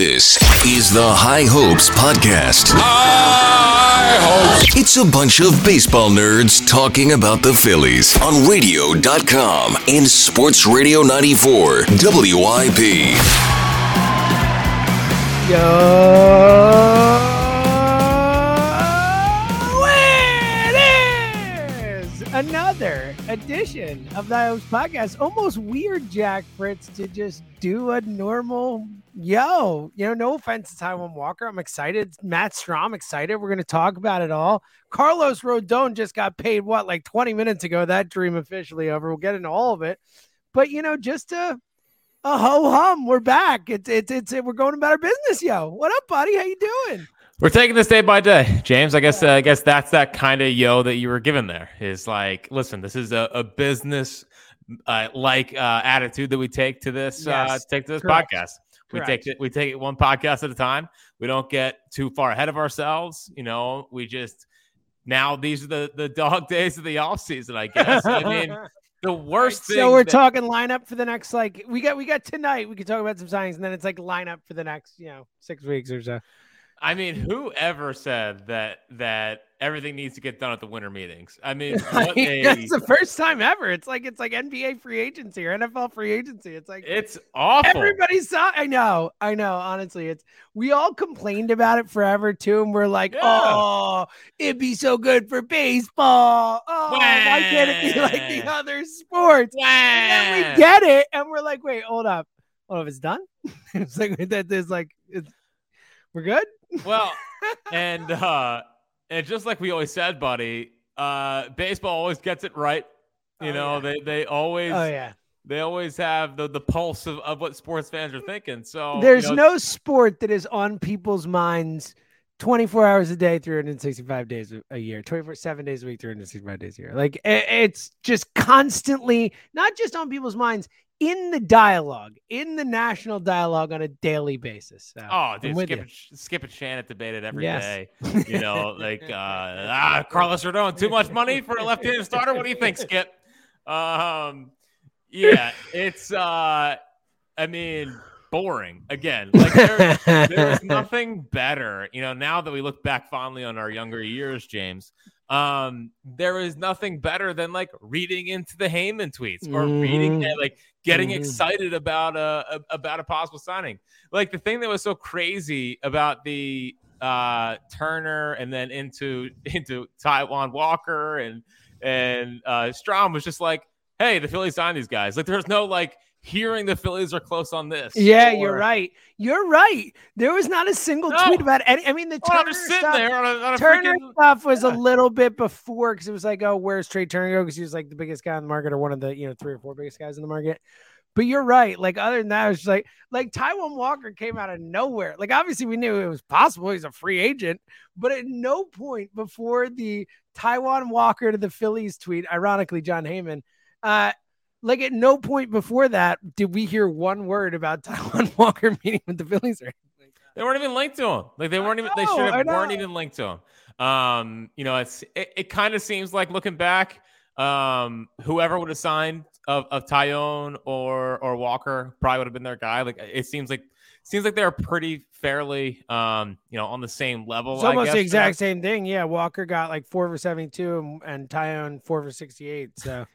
This is the High Hopes Podcast. High hopes. It's a bunch of baseball nerds talking about the Phillies on radio.com and Sports Radio 94 WIP. Yo, it is another edition of the High Hopes Podcast. Almost weird, Jack Fritz, to just do a normal yo. You know, no offense to Taijuan Walker. I'm excited. Matt Strahm, excited. We're going to talk about it all. Carlos Rodon just got paid, what, like 20 minutes ago? That dream officially over. We'll get into all of it. But, you know, just a, a ho hum. We're back. It's, it's, it's, we're going about our business, yo. What up, buddy? How you doing? We're taking this day by day, James. I guess uh, I guess that's that kind of yo that you were given there. Is like, listen, this is a, a business uh, like uh, attitude that we take to this uh, Yes, take to this correct. podcast. We take it we take it one podcast at a time. We don't get too far ahead of ourselves. You know, we just now these are the the dog days of the off season. I guess. I mean, the worst thing. So we're that- talking lineup for the next like we got we got tonight. We can talk about some signings, and then it's like lineup for the next you know six weeks or so. I mean, whoever said that that everything needs to get done at the winter meetings? I mean, what a, That's the first time ever. It's like it's like NBA free agency or NFL free agency. It's like it's awful. everybody saw. I know, I know. Honestly, it's we all complained about it forever too, and we're like, Yeah. oh, it'd be so good for baseball. Oh, why can't it be like the other sports? And then we get it, and we're like, wait, hold up, hold up, it's done. it's like that. There's like, it's, we're good. well, and uh and just like we always said, buddy, uh baseball always gets it right. You Oh, know, yeah. they they always Oh yeah. they always have the the pulse of, of what sports fans are thinking. So you There's know, no sport that is on people's minds 24 hours a day, 365 days a- year, 24 seven days a week, 365 days a year. Like it's just constantly not just on people's minds in the dialogue, in the national dialogue on a daily basis. So Oh, dude, Skip, you. Skip and Shannon debate it every Yes. day. You know, like uh, ah, Carlos Rodon, too much money for a left-handed starter. What do you think, Skip? Um, yeah, it's. uh I mean, boring again. Like there, there is nothing better. You know, now that we look back fondly on our younger years, James, um, there is nothing better than like reading into the Heyman tweets or reading Mhm. and like getting Mhm. excited about a, a about a possible signing. Like the thing that was so crazy about the uh Turner and then into into Taijuan Walker and and uh Strahm was just like, hey, the Phillies signed these guys. Like there's no like hearing the Phillies are close on this. Yeah, you're right. You're right. There was not a single No. tweet about any. I mean, the I'm Turner stuff, there on a, on a Turner freaking stuff was a little bit before because it was like, oh, where's Trea Turner? Go? Because he was like the biggest guy on the market or one of the you know three or four biggest guys in the market. But you're right. Like other than that, it was just like like Taijuan Walker came out of nowhere. Like obviously we knew it was possible. He's a free agent, but at no point before the Taijuan Walker to the Phillies tweet, ironically Jon Heyman, uh, like at no point before that did we hear one word about Taijuan Walker meeting with the Phillies or anything like. They weren't even linked to him. Like they weren't even. They should have weren't even linked to him. Um, you know, it's it, it kind of seems like looking back, um, whoever would have signed of of Taillon or or Walker probably would have been their guy. Like it seems like seems like they're pretty fairly, um, you know, on the same level. It's I almost guess, the exact same thing. Yeah, Walker got like four for seventy-two, and, and Taillon four for sixty-eight. So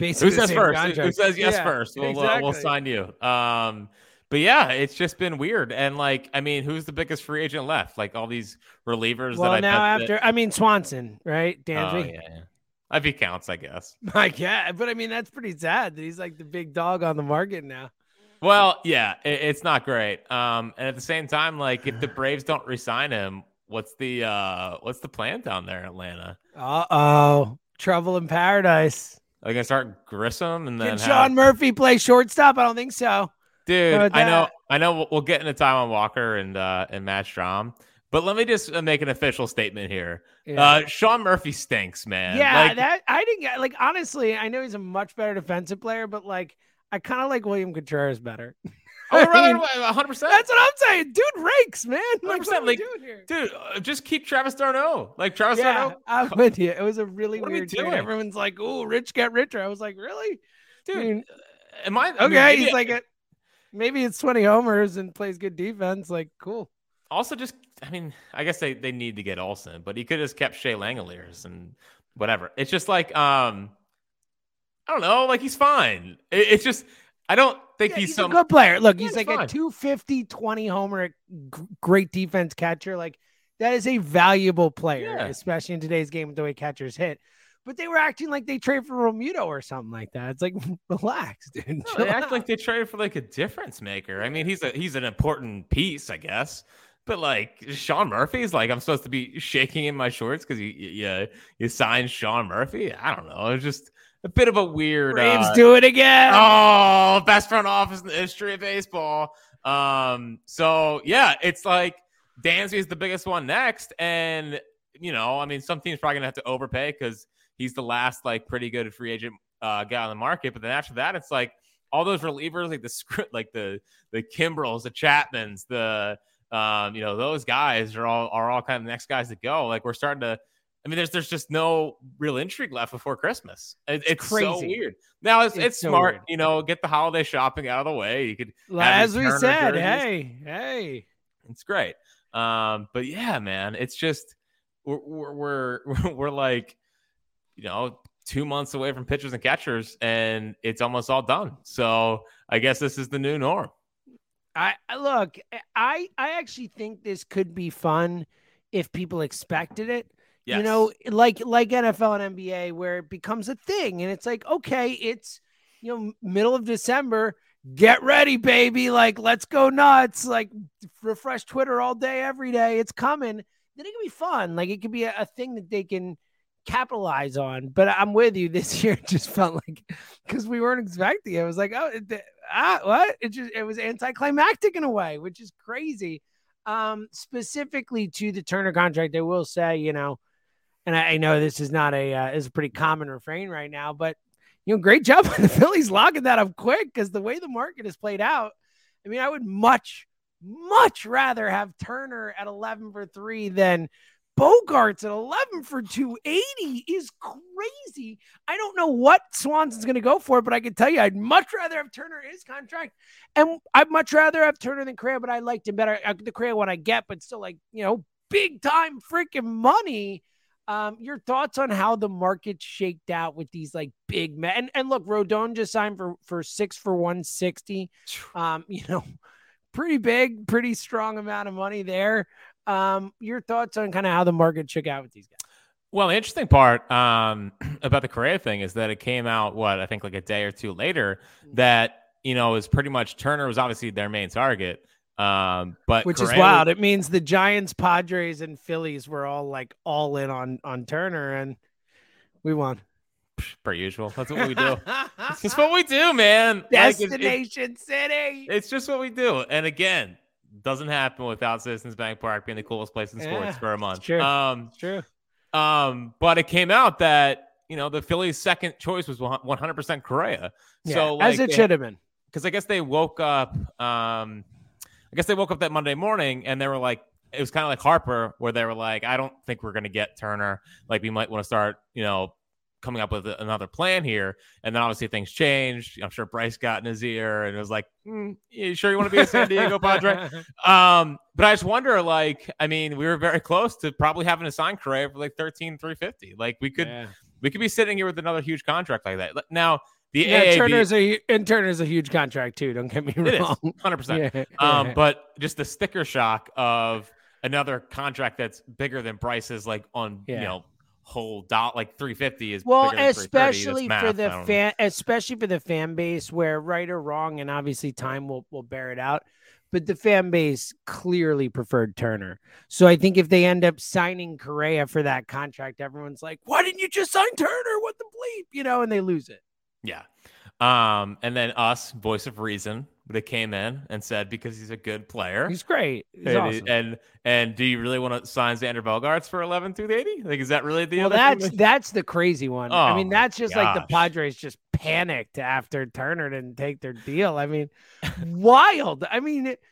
basically, Who says first? Who- Who says yes Yeah, first? We'll uh, we'll exactly. sign you. Um, but yeah, it's just been weird. And like, I mean, who's the biggest free agent left? Like all these relievers Well, that I now that- after, I mean Swanson, right? Oh, Dansby. yeah, yeah. If he counts, I guess. My God, but I mean that's pretty sad that he's like the big dog on the market now. Well, yeah, it, it's not great. Um, and at the same time, like if the Braves don't resign him, what's the uh what's the plan down there in Atlanta? Uh oh, trouble in paradise. Are they gonna start Grissom and then Can have- Sean Murphy play shortstop? I don't think so. dude? I know. I know. We'll, get into Taijuan Walker and uh and Matt Strahm, but let me just uh, make an official statement here. Yeah. Uh, Sean Murphy stinks, man. Yeah, Like, that I didn't get like honestly, I know he's a much better defensive player, but like I kind of like William Contreras better. oh, mean, hundred percent. That's what I'm saying. Dude rakes, man. Like, 100%, what like? Dude, uh, just keep Travis d'Arnaud. Like Travis Yeah, d'Arnaud, I'm with you. It was a really What weird doing? Everyone's like, "Oh, rich get richer." I was like, "Really?" dude. I mean, Am I I mean, okay, he's like, a, maybe it's 20 homers and plays good defense. Like, cool. Also, just I mean, I guess they, they need to get Olson, but he could have just kept Shea Langeliers and whatever. It's just like um, I don't know, like he's fine. It, it's just I don't think Yeah, he's, he's some a good player. Look, he's he's like a 250, 20 homer, great defense catcher. Like, that is a valuable player, Yeah. especially in today's game with the way catchers hit. But they were acting like they trade for Realmuto or something like that. It's like, relax, dude. No, they act like they traded for like a difference maker. I mean, he's a he's an important piece, I guess. But like Sean Murphy's like I'm supposed to be shaking in my shorts because you you you signed Sean Murphy. I don't know. It's just a bit of a weird. Braves uh, do it again. Oh, best front office in the history of baseball. Um, so yeah, it's like Dansby is the biggest one next, and you know, I mean, some teams probably gonna have to overpay because he's the last like pretty good free agent uh, guy on the market. But then after that, it's like all those relievers, like the script, like the the Kimbrels, the Chapmans, the um, you know, those guys are all are all kind of the next guys to go. Like we're starting to. I mean, there's there's just no real intrigue left before Christmas. It, it's so crazy. weird. Now it's It's it's, so smart, weird. you know, get the holiday shopping out of the way. You could As we said, hey, hey. it's great. Um, but yeah, man, it's just we're we're we're, we're like, you know, two months away from pitchers and catchers, and it's almost all done. So I guess this is the new norm. I I- look, I I actually think this could be fun if people expected it. Yes. You know, like like NFL and NBA, where it becomes a thing, and it's like, okay, it's you know middle of December. Get ready, baby! Like, let's go nuts! Like, refresh Twitter all day, every day. It's coming. Then it can be fun. Like, it could be a, a thing that they can capitalize on. But I'm with you. This year it just felt like because we weren't expecting it. It was like, oh, it, ah, what? It just it was anticlimactic in a way, which is crazy. Um, specifically to the Turner contract, I will say, you know, and I, I know this is not a uh, is a pretty common refrain right now, but you know, great job by the Phillies locking that up quick because the way the market has played out, I mean, I would much, much rather have Turner at 11 for three than Bogaerts at 11 for 280 is crazy. I don't know what Swanson's going to go for, but I can tell you, I'd much rather have Turner in his contract. And I'd much rather have Turner than Correa, but I liked him better. Uh, The Correa one I get, but still, like, you know, big time freaking money. Um, your thoughts on how the market shaked out with these like big men? And, and look, Rodon just signed for for six for 160. Um, you know, pretty big, pretty strong amount of money there. Um, your thoughts on kind of how the market shook out with these guys? Well, the interesting part um, about the Correa thing is that it came out what I think like a day or two later that you know is pretty much Turner was obviously their main target, um, but Which is Correa- wild. It means the Giants, Padres, and Phillies were all like all in on on Turner, and we won. per usual. That's what we do. it's just what we do, man. Like, it's- it's- Destination City. It's just what we do. And again, doesn't happen without Citizens Bank Park being the coolest place in sports for a month. true. Um, It's true. um, but it came out that you know the Phillies' second choice was 100 percent Correa. Yeah, So like, as it should have been. because I guess they woke up. Um, I guess they woke up that Monday morning and they were like, it was kind of like Harper, where they were like, I don't think we're gonna get Turner. Like we might want to start, you know, coming up with another plan here. And then obviously things changed. I'm sure Bryce got in his ear and it was like, mm, you sure you want to be a San Diego Padre? Um, but I just wonder, like, I mean, we were very close to probably having to sign Correa for like 13, 350. Like we could, Yeah. we could be sitting here with another huge contract like that. Now the Yeah, AAB, Turner's a and Turner's a huge contract too. Don't get me it is wrong. 100%. Yeah, Um, but just the sticker shock of another contract that's bigger than Bryce's, like on you know whole dot like 350 is well, than especially math. for the fan, especially for the fan base, where right or wrong, and obviously time will will bear it out. But the fan base clearly preferred Turner. So I think if they end up signing Correa for that contract, everyone's like, "Why didn't you just sign Turner? What the bleep?" You know, and they lose it. Yeah. Um, and then us, voice of reason, they came in and said because he's a good player. He's great. He's and, awesome. and and do you really want to sign Xander Bogaerts for 11 through 80? Like, is that really the well, that's that's the crazy one. I Oh mean, that's just like the. Padres just panicked after Turner didn't take their deal. I mean, wild. I mean, it-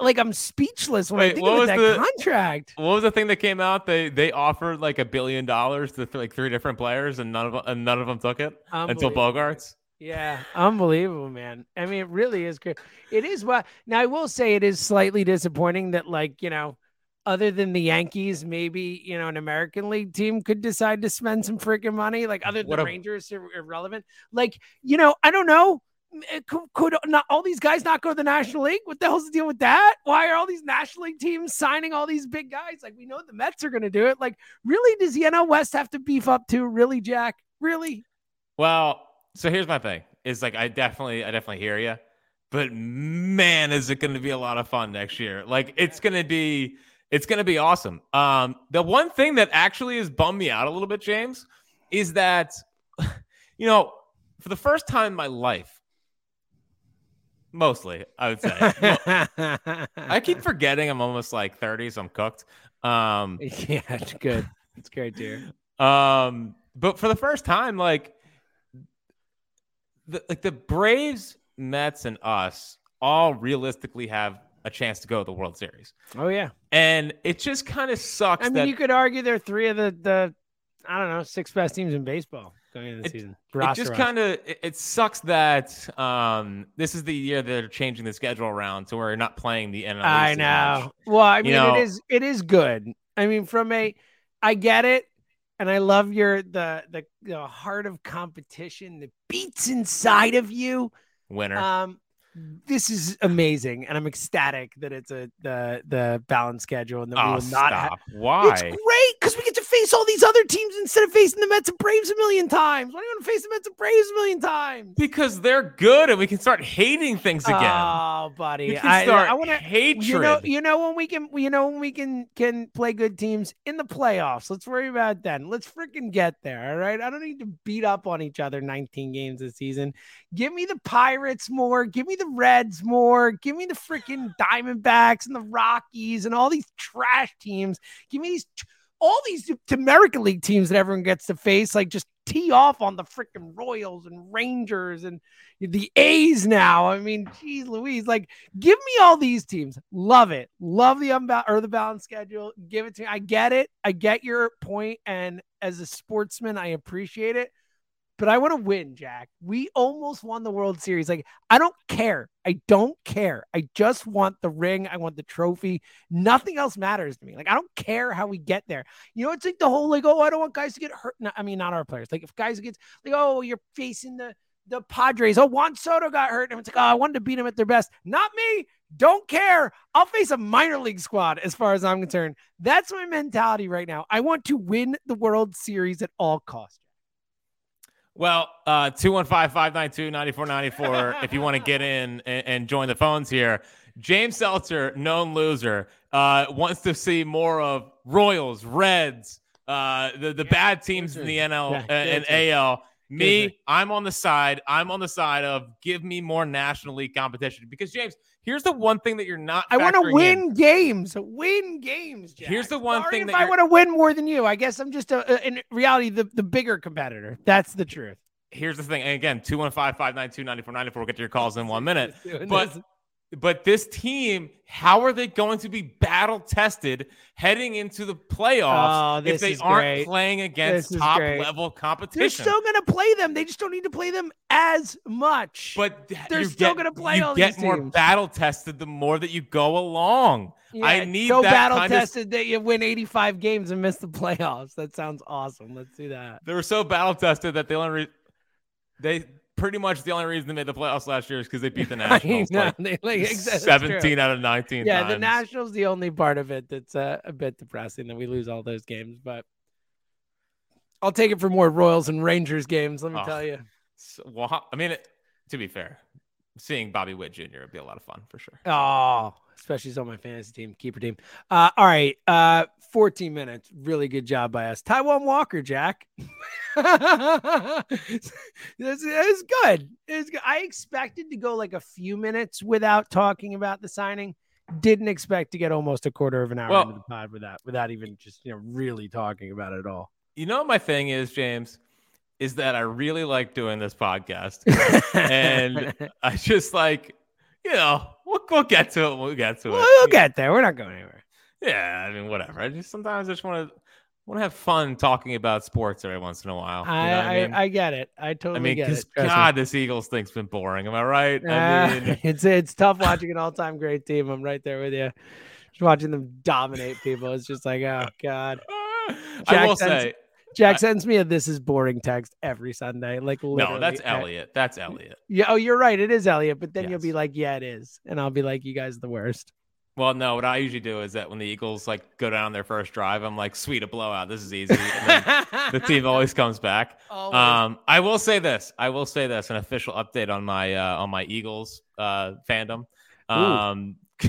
like I'm speechless when I think what of was that the- contract. What was the thing that came out? They they offered like a billion dollars to like three different players, and none of and none of them took it until Bogaerts. Yeah, unbelievable, man. I mean, it really is great. It is what now I will say it is slightly disappointing that like, you know, other than the Yankees, maybe, you know, an American League team could decide to spend some freaking money. Like other than What the a- Rangers are irrelevant. Like, you know, I don't know. It Could, could not all these guys not go to the National League? What the hell's the deal with that? Why are all these National League teams signing all these big guys? Like we know the Mets are going to do it. Like, really, does the NL West have to beef up too? Really, Jack? Really? Well, so here's my thing: is like I definitely, I definitely hear you, but man, is it going to be a lot of fun next year? Like it's going to be, it's going to be awesome. Um, the one thing that actually has bummed me out a little bit, James, is that, you know, for the first time in my life, mostly, I would say, I keep forgetting I'm almost like 30, so I'm cooked. Um, yeah, it's good. It's great to hear. Um, but for the first time, like the like the Braves, Mets, and us all realistically have a chance to go to the World Series. Oh yeah. And it just kind of sucks I mean, that you could argue they're three of the the I don't know six best teams in baseball going into the It- season. it just kind of it, it sucks that um this is the year they're changing the schedule around to where you're not playing the NL. I East know. much. Well, I mean, You know- it is it is good. I mean, from a, I get it, and I love your the the the heart of competition that beats inside of you. Winner. Um, this is amazing, and I'm ecstatic that it's a the the balance schedule and that we oh, will not have. stop. Why? It's great because we get to face all these other teams instead of facing the Mets and Braves a million times. Why do you want to face the Mets and Braves a million times? because they're good and we can start hating things again. Oh, buddy, I, I want to. hatred. You know, you know when we can, you know when we can can play good teams in the playoffs. Let's worry about then. Let's freaking get there. All right. I don't need to beat up on each other 19 games this season. Give me the Pirates more. Give me the Reds more. Give me the freaking Diamondbacks and the Rockies and all these trash teams. Give me these all these American League teams that everyone gets to face. Like just tee off on the freaking Royals and Rangers and the A's now. I mean, geez, Louise, like give me all these teams. Love it. Love the unba- or the balance schedule. Give it to me. I get it. I get your point. point, and as a sportsman, I appreciate it. But I want to win, Jack. We almost won the World Series. Like, I don't care. I don't care. I just want the ring. I want the trophy. Nothing else matters to me. Like, I don't care how we get there. You know, it's like the whole like, oh, I don't want guys to get hurt. No, I mean, not our players. Like, if guys get like, oh, you're facing the the Padres. Oh, Juan Soto got hurt. And it's like, oh, I wanted to beat him at their best. Not me. Don't care. I'll face a minor league squad as far as I'm concerned. That's my mentality right now. I want to win the World Series at all costs. Well, uh, 215-592-9494 if you want to get in and, and join the phones here. James Seltzer, known loser, uh, wants to see more of Royals, Reds, uh, the, the bad teams in the NL Yeah, and AL. Me, I'm on the side. I'm on the side of give me more National League competition because James, here's the one thing that you're not. I want to factoring in. win games. Win games. Jack. Here's the one Sorry thing if that I want to win more than you. I guess I'm just a, a- in reality the, the bigger competitor. That's the truth. Here's the thing. And again, 215-592-9494. We'll get to your calls in one minute. But this. But this team, how are they going to be battle tested heading into the playoffs Oh, if they aren't great. playing against top great. level competition? they're still going to play them. They just don't need to play them as much. but they're still gonna play You all get these more teams. battle tested the more that you go along. Yeah, I need so battle kind of- tested that you win 85 games and miss the playoffs. That sounds awesome. Let's do that. They were so battle tested that they only re- they pretty much the only reason they made the playoffs last year is because they beat the Nationals know, like they- like, exa- that's true. 17 out of 19 Yeah, times. the Nationals the only part of it that's uh, a bit depressing that we lose all those games, but I'll take it for more Royals and Rangers games. Let me Oh. tell you. So, well, I mean, it, to be fair, seeing Bobby Witt Jr. would be a lot of fun for sure. Oh, especially so my fantasy team, keeper team. Uh, all right, uh, 14 minutes. Really good job by us. Taijuan Walker, Jack. this is good. It's good. I expected to go like a few minutes without talking about the signing. Didn't expect to get almost a quarter of an hour Well- into the pod without without even just you know really talking about it at all. You know what my thing is, James, is that I really like doing this podcast, and I just like, you know, we'll, we'll get to it. We'll get to it. we'll get there. We're not going anywhere. Yeah, I mean, whatever. I just sometimes I just want to want to have fun talking about sports every once in a while. You know I, what I, I mean? I get it. I totally I mean, get it. Trust me. God, this Eagles thing's been boring. Am I right? I Ah, mean, it's it's tough watching an all-time great team. I'm right there with you. Just watching them dominate people. It's just like, oh god. I Jack will sends- say, Jack I- sends me a "This is boring" text every Sunday. Like literally. no, that's I- Elliot. That's Elliot. Yeah. Oh, you're right. It is Elliot. But then you'll be like, "Yeah, it is," and I'll be like, "You guys are the worst." Well, no, what I usually do is that when the Eagles like go down their first drive, I'm like, sweet, a blowout. This is easy. And then the team always comes back. Always. Um, I will say this. I will say this. An official update on my uh, on my Eagles uh, fandom. Um,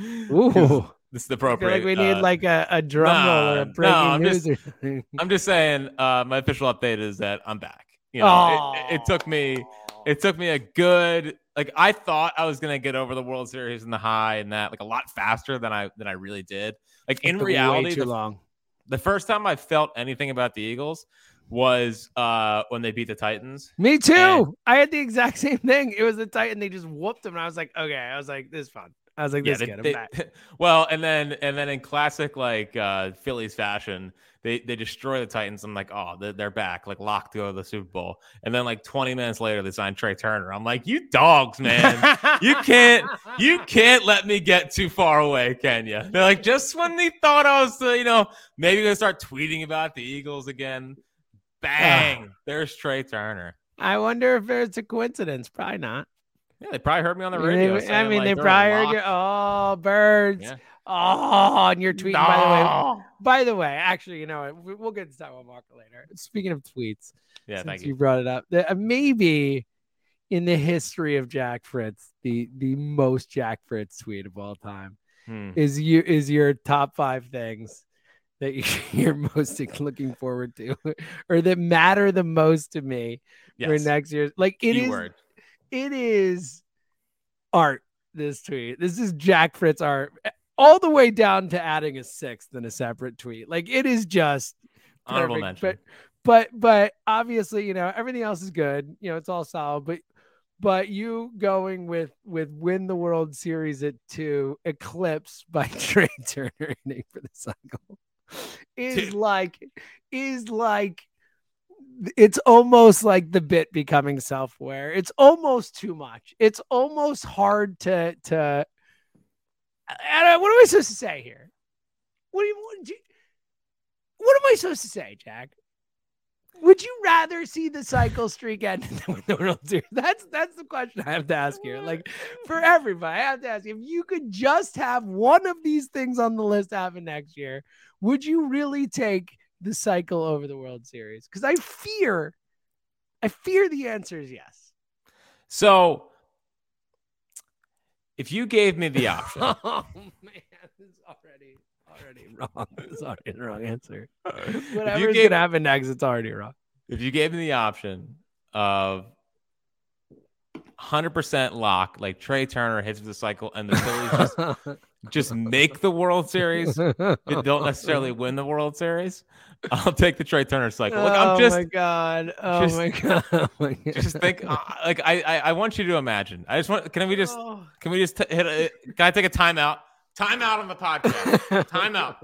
Ooh. this is appropriate. like we need uh, like a, a drum roll or nah, a no, breaking I'm news. just-. I'm just saying. Uh, my official update is that I'm back. You know, it, it took me. It took me a good like I thought I was gonna get over the World Series and the high and that like a lot faster than I than I really did. Like in reality, too the, long. the first time I felt anything about the Eagles was uh when they beat the Titans. Me too. And- I had the exact same thing. It was the Titan. They just whooped them, and I was like, okay. I was like, this is fun. I was like, this they- they- back. well, and then and then in classic like uh Phillies fashion, they they destroy the Titans. I'm like, oh, they're, they're back, like locked to go to the Super Bowl. And then like 20 minutes later, they sign Trea Turner. I'm like, you dogs, man. you can't you can't let me get too far away, can you? They're like, just when they thought I was, uh, you know, maybe gonna start tweeting about the Eagles again. Bang! There's Trea Turner. I wonder if it's a coincidence. Probably not. Yeah, they probably heard me on the They- radio. I mean, like, they probably heard locked. you. Oh, birds. Yeah. Oh, and you're tweeting. By the way, by the way, actually, you know? We- We'll get to that one Walker later. Speaking of tweets, Yeah, since thank you you. brought it up, uh, maybe in the history of Jack Fritz, the the most Jack Fritz tweet of all time Hmm. is you is your top five things that you- you're most looking forward to, or that matter the most to me for next year. Like it is, Keyword. It is art. This tweet, this is Jack Fritz art, all the way down to adding a sixth in a separate tweet. Like it is just Honorable perfect, mention. But but but obviously, you know, everything else is good. You know, it's all solid. But but you going with with win the World Series at two, eclipse by Trea Turner hitting for the cycle is Dude. like is like it's almost like the bit becoming self-aware. It's almost too much. It's almost hard to to. I what am I supposed to say here? What do you you- what am I supposed to say, Jack? Would you rather see the cycle streak end than the World Series? That's that's the question I have to ask here. Like for everybody, I have to ask if you could just have one of these things on the list happen next year, would you really take the cycle over the World Series? Because I fear, I fear the answer is yes. So, if you gave me the option, Oh man, this is already already wrong. This is already the wrong answer. Whatever's gave- gonna happen next, it's already wrong. if you gave me the option of 100% lock, like Trea Turner hits the cycle and the Phillies just, just make the World Series, but don't necessarily win the World Series, I'll take the Trea Turner cycle. Look, oh I'm just my god! Oh just- my god! Oh my god. just think uh, like I, I I want you to imagine. I just want can we just Oh. can we just t- hit a can I take a timeout? Timeout on the podcast. Timeout.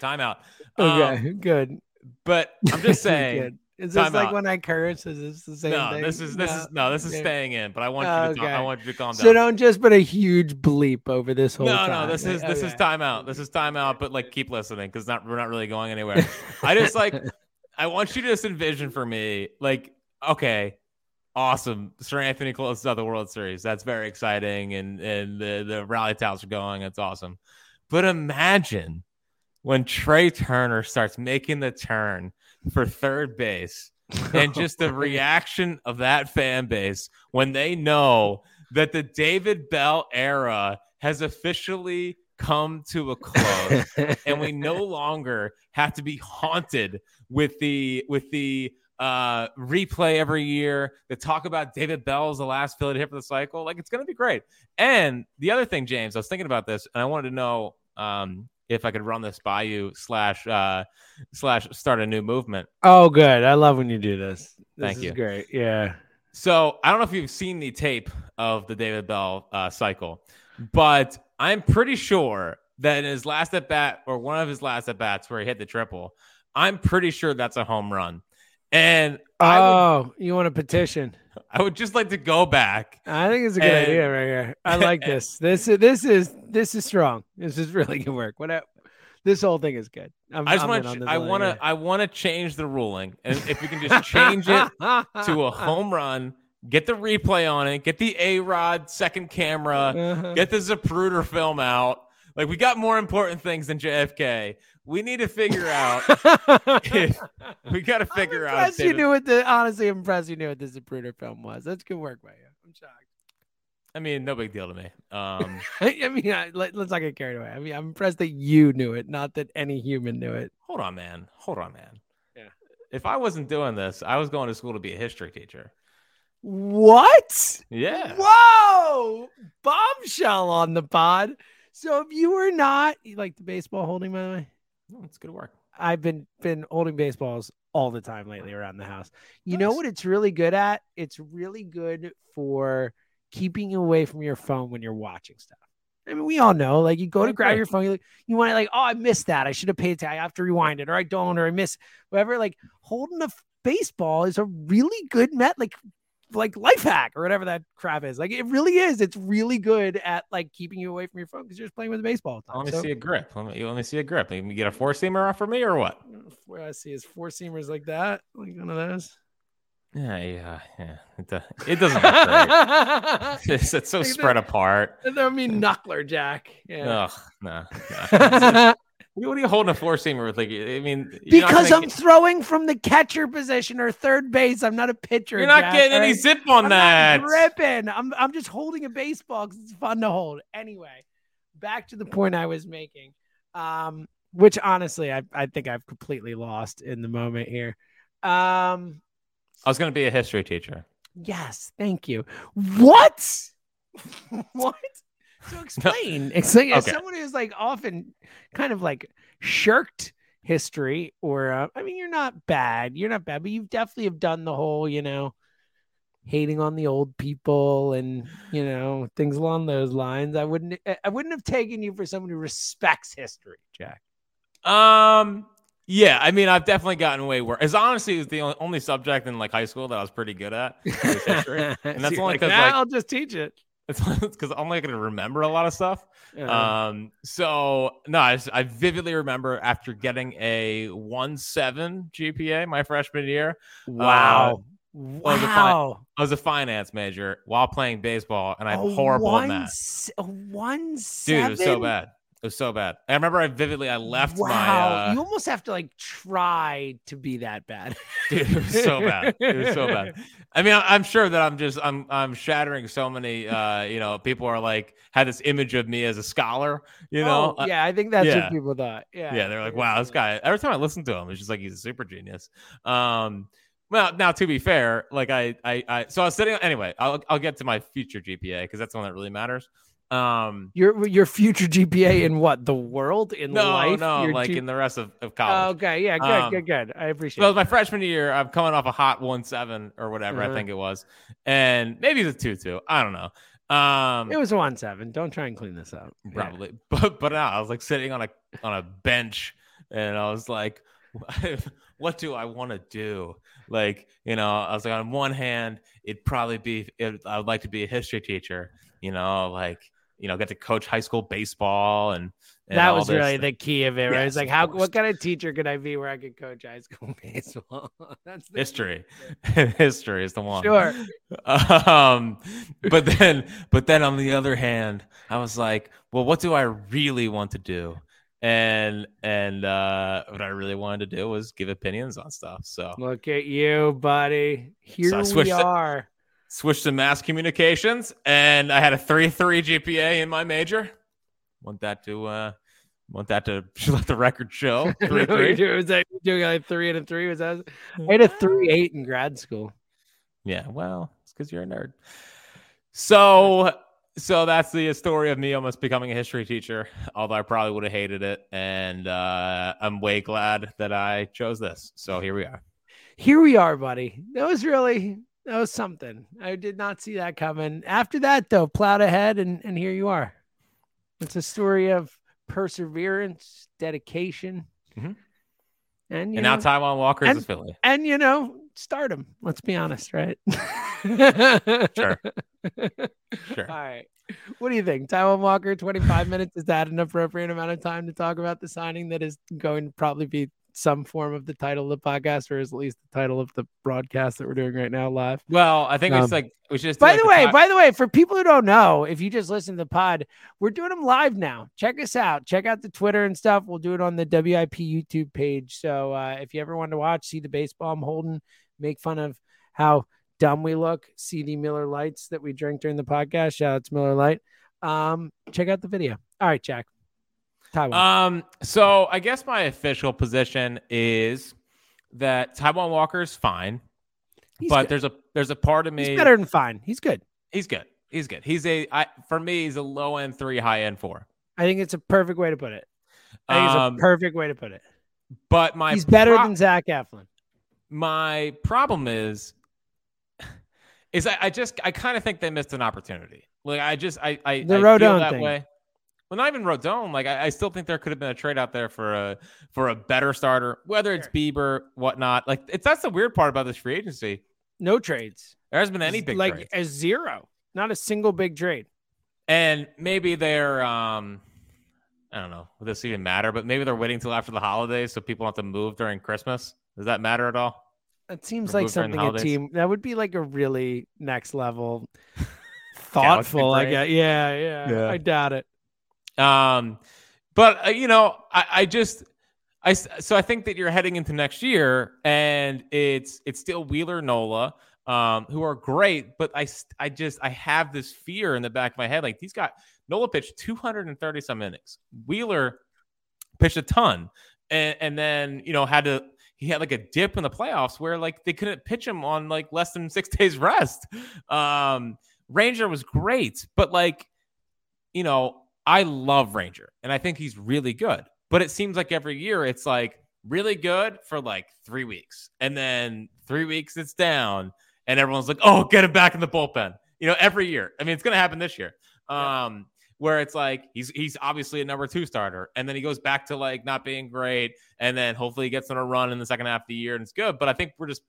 Timeout. Um, Okay, good. but I'm just saying. Is this time like out. when I curse? Is this the same no, thing? this is this is no, this is Okay. staying in. But I want you to Okay. I want you to calm down. So don't just put a huge bleep over this whole no, time. no, this is this is timeout. This is timeout. But like, keep listening because not we're not really going anywhere. I just like I want you to just envision for me, like, okay, awesome. Seranthony closes out the World Series. That's very exciting, and and the the rally towels are going. It's awesome. But imagine when Trea Turner starts making the turn for third base, and just the reaction of that fan base when they know that the David Bell era has officially come to a close and we no longer have to be haunted with the with the uh replay every year that talk about David Bell's the last Philly to hit for the cycle. Like it's gonna be great. And the other thing, James, I was thinking about this and I wanted to know um if I could run this by you slash uh slash start a new movement. oh, good. I love when you do this. This Thank is you. Great. Yeah. So I don't know if you've seen the tape of the David Bell uh, cycle, but I'm pretty sure that in his last at bat or one of his last at bats where he hit the triple, I'm pretty sure that's a home run. And I would, Oh, you want a petition? I would just like to go back. I think it's a good And- idea right here. I like this. This is this is this is strong. This is really good work. What this whole thing is good. I'm, I just want to I want to. I want to change the ruling. And if you can just change it to a home run, get the replay on it, get the A-Rod second camera, Uh-huh. get the Zapruder film out. Like we got more important things than JFK. We need to figure out if we got to figure I'm out. impressed you knew what the honestly I'm impressed you knew what the Zapruder film was. That's good work by you. I'm shocked. I mean, no big deal to me. Um, I mean, I, let, us not get carried away. I mean, I'm impressed that you knew it, not that any human knew it. hold on, man. Hold on, man. Yeah. If I wasn't doing this, I was going to school to be a history teacher. What? Yeah. Whoa! Bombshell on the pod. So if you were not you like the baseball holding, by the way, Oh, It's good work. I've been been holding baseballs all the time lately around the house. You know what it's really good at? It's really good for keeping you away from your phone when you're watching stuff. I mean, we all know, like you go to grab your phone, you, you want to like, oh, I missed that. I should have paid attention. I have to rewind it, or I don't, or I miss whatever. Like holding a f- baseball is a really good met, like like life hack or whatever that crap is. Like it really is. It's really good at like keeping you away from your phone because you're just playing with a baseball. all Let me time. see a grip. Let me, let me see a grip. Let me get a four seamer off for me or what? So, what I see is four seamers like that, like one of those. Yeah, yeah, yeah. It, do- it doesn't look great. It's, it's so Like spread apart. Would mean knuckler jack. Yeah. Ugh, no. no. what are you holding a four seamer with? Like, I mean, because I'm get- throwing from the catcher position or third base. I'm not a pitcher. you're not getting any zip on I'm that. not gripping. I'm I'm just holding a baseball because it's fun to hold. Anyway, back to the point I was making. Um, which honestly I, I think I've completely lost in the moment here. Um I was going to be a history teacher. yes, thank you. What? what? So explain. Explain as someone who's like often kind of like shirked history or uh, I mean you're not bad. You're not bad, but you definitely have done the whole, you know, hating on the old people and you know things along those lines. I wouldn't I wouldn't have taken you for someone who respects history, Jack. Um, yeah, I mean, I've definitely gotten way worse. It's honestly it was the only, only subject in like high school that I was pretty good at. history. And that's you're only like, 'cause, "Nah, like- I'll just teach it. It's because I'm not going to remember a lot of stuff. Uh, Um, so no, I vividly remember after getting a one seven GPA my freshman year. wow. was a fine- wow. I was a finance major while playing baseball, and I'm A horrible one at math. s- A one Dude, seven. it was so bad. It was so bad. I remember I vividly I left wow. my. Uh, you almost have to like try to be that bad. dude, it was so bad. It was so bad. I mean, I- I'm sure that I'm just I'm I'm shattering so many. Uh, you know, people are like had this image of me as a scholar. You know, Oh, yeah, I think that's yeah. what people thought. Yeah. yeah, they're like, wow, this guy. Every time I listen to him, it's just like he's a super genius. Um, well, now to be fair, like I, I, I so I was sitting. Anyway, I'll, I'll get to my future GPA because that's the one that really matters. Um, Your your future GPA in what the world in no, life? no, Your like G- in the rest of, of Oh, college. okay, yeah, good, Um, good, good. I appreciate. So it it. my freshman year. I'm coming off a hot one seven or whatever Uh-huh. I think it was, and maybe the two two. I don't know. Um, It was a one seven. Don't try and clean this up. Yeah. probably, but but no, I was like sitting on a on a bench, and I was like, what do I want to do? Like, you know, I was like, on one hand, it'd probably be, it, I would like to be a history teacher. You know, like, you know, get to coach high school baseball and, and that was really the key of it. Right? It's like, how what kind of teacher could I be where I could coach high school baseball? That's history. history is the one. Sure. um but then but then on the other hand i was like well what do i really want to do and and uh what i really wanted to do was give opinions on stuff so Look at you, buddy. Here I we are. Switched to mass communications and i had a 3-3 gpa in my major want that to uh want that to let the record show I know what you're 3-3. Was that doing like three and a three? Was that? I had a three eight in grad school. Yeah, well, it's because you're a nerd. So, so that's the story of me almost becoming a history teacher. Although I probably would have hated it, and uh, I'm way glad that I chose this. So here we are. Here we are, buddy. That was really that was something. I did not see that coming. After that, though, plowed ahead, and and here you are. It's a story of perseverance, dedication. Mhm. And, you And now know, Taijuan Walker is a Philly. and you know, stardom. Let's be honest, right? Sure. Sure. All right. What do you think? Taijuan Walker, 25 minutes. Is that an appropriate amount of time to talk about the signing that is going to probably be some form of the title of the podcast, or is at least the title of the broadcast that we're doing right now live? Well, I think Um, it's like we should. just By like, the way, by the way, for people who don't know, if you just listen to the pod, we're doing them live now. Check us out. Check out the Twitter and stuff. We'll do it on the WIP YouTube page. So uh, if you ever want to watch, see the baseball I'm holding, make fun of how dumb we look, see the Miller Lites that we drink during the podcast. Shout out to Miller Lite. Um, check out the video. All right, Jack. Taijuan. Um, so I guess my official position is that Taijuan Walker is fine, He's but good. there's a there's a part of me he's better than fine. He's good. He's good. He's good. He's a I for me he's a low end three, high end four. I think it's a perfect way to put it. I think Um, it's a perfect way to put it. but my He's better pro- than Zach Eflin. my problem is is I, I just I kind of think they missed an opportunity. Like I just I I, The Rodon feel that thing. way. Well, not even Rodon. Like I, I still think there could have been a trade out there for a for a better starter, whether it's Bieber, whatnot. Like it's that's the weird part about this free agency. No trades. There hasn't been any big like trades. a zero. Not a single big trade. and maybe they're um I don't know, would this even matter? But maybe they're waiting till after the holidays so people don't have to move during Christmas. Does that matter at all? It seems Or like move during the something a team that would be like a really next level Galaxy thoughtful. I brain. guess. Yeah, yeah, Yeah. I doubt it. Um, but uh, you know, I, I just, I so I think that you're heading into next year, and it's it's still Wheeler Nola, um, who are great, but I I just I have this fear in the back of my head, like he's got Nola pitched 230 some innings, Wheeler pitched a ton, and and then you know had to. He had like a dip in the playoffs where like they couldn't pitch him on like less than six days rest. Um, Ranger was great, but like, you know, I love Ranger and I think he's really good. But it seems like every year it's like really good for like three weeks. And then three weeks it's down. And everyone's like, oh, get him back in the bullpen. You know, every year. I mean, it's gonna happen this year. Um, where it's like he's he's obviously a number two starter, and then he goes back to like not being great, and then hopefully he gets on a run in the second half of the year and it's good. But I think we're just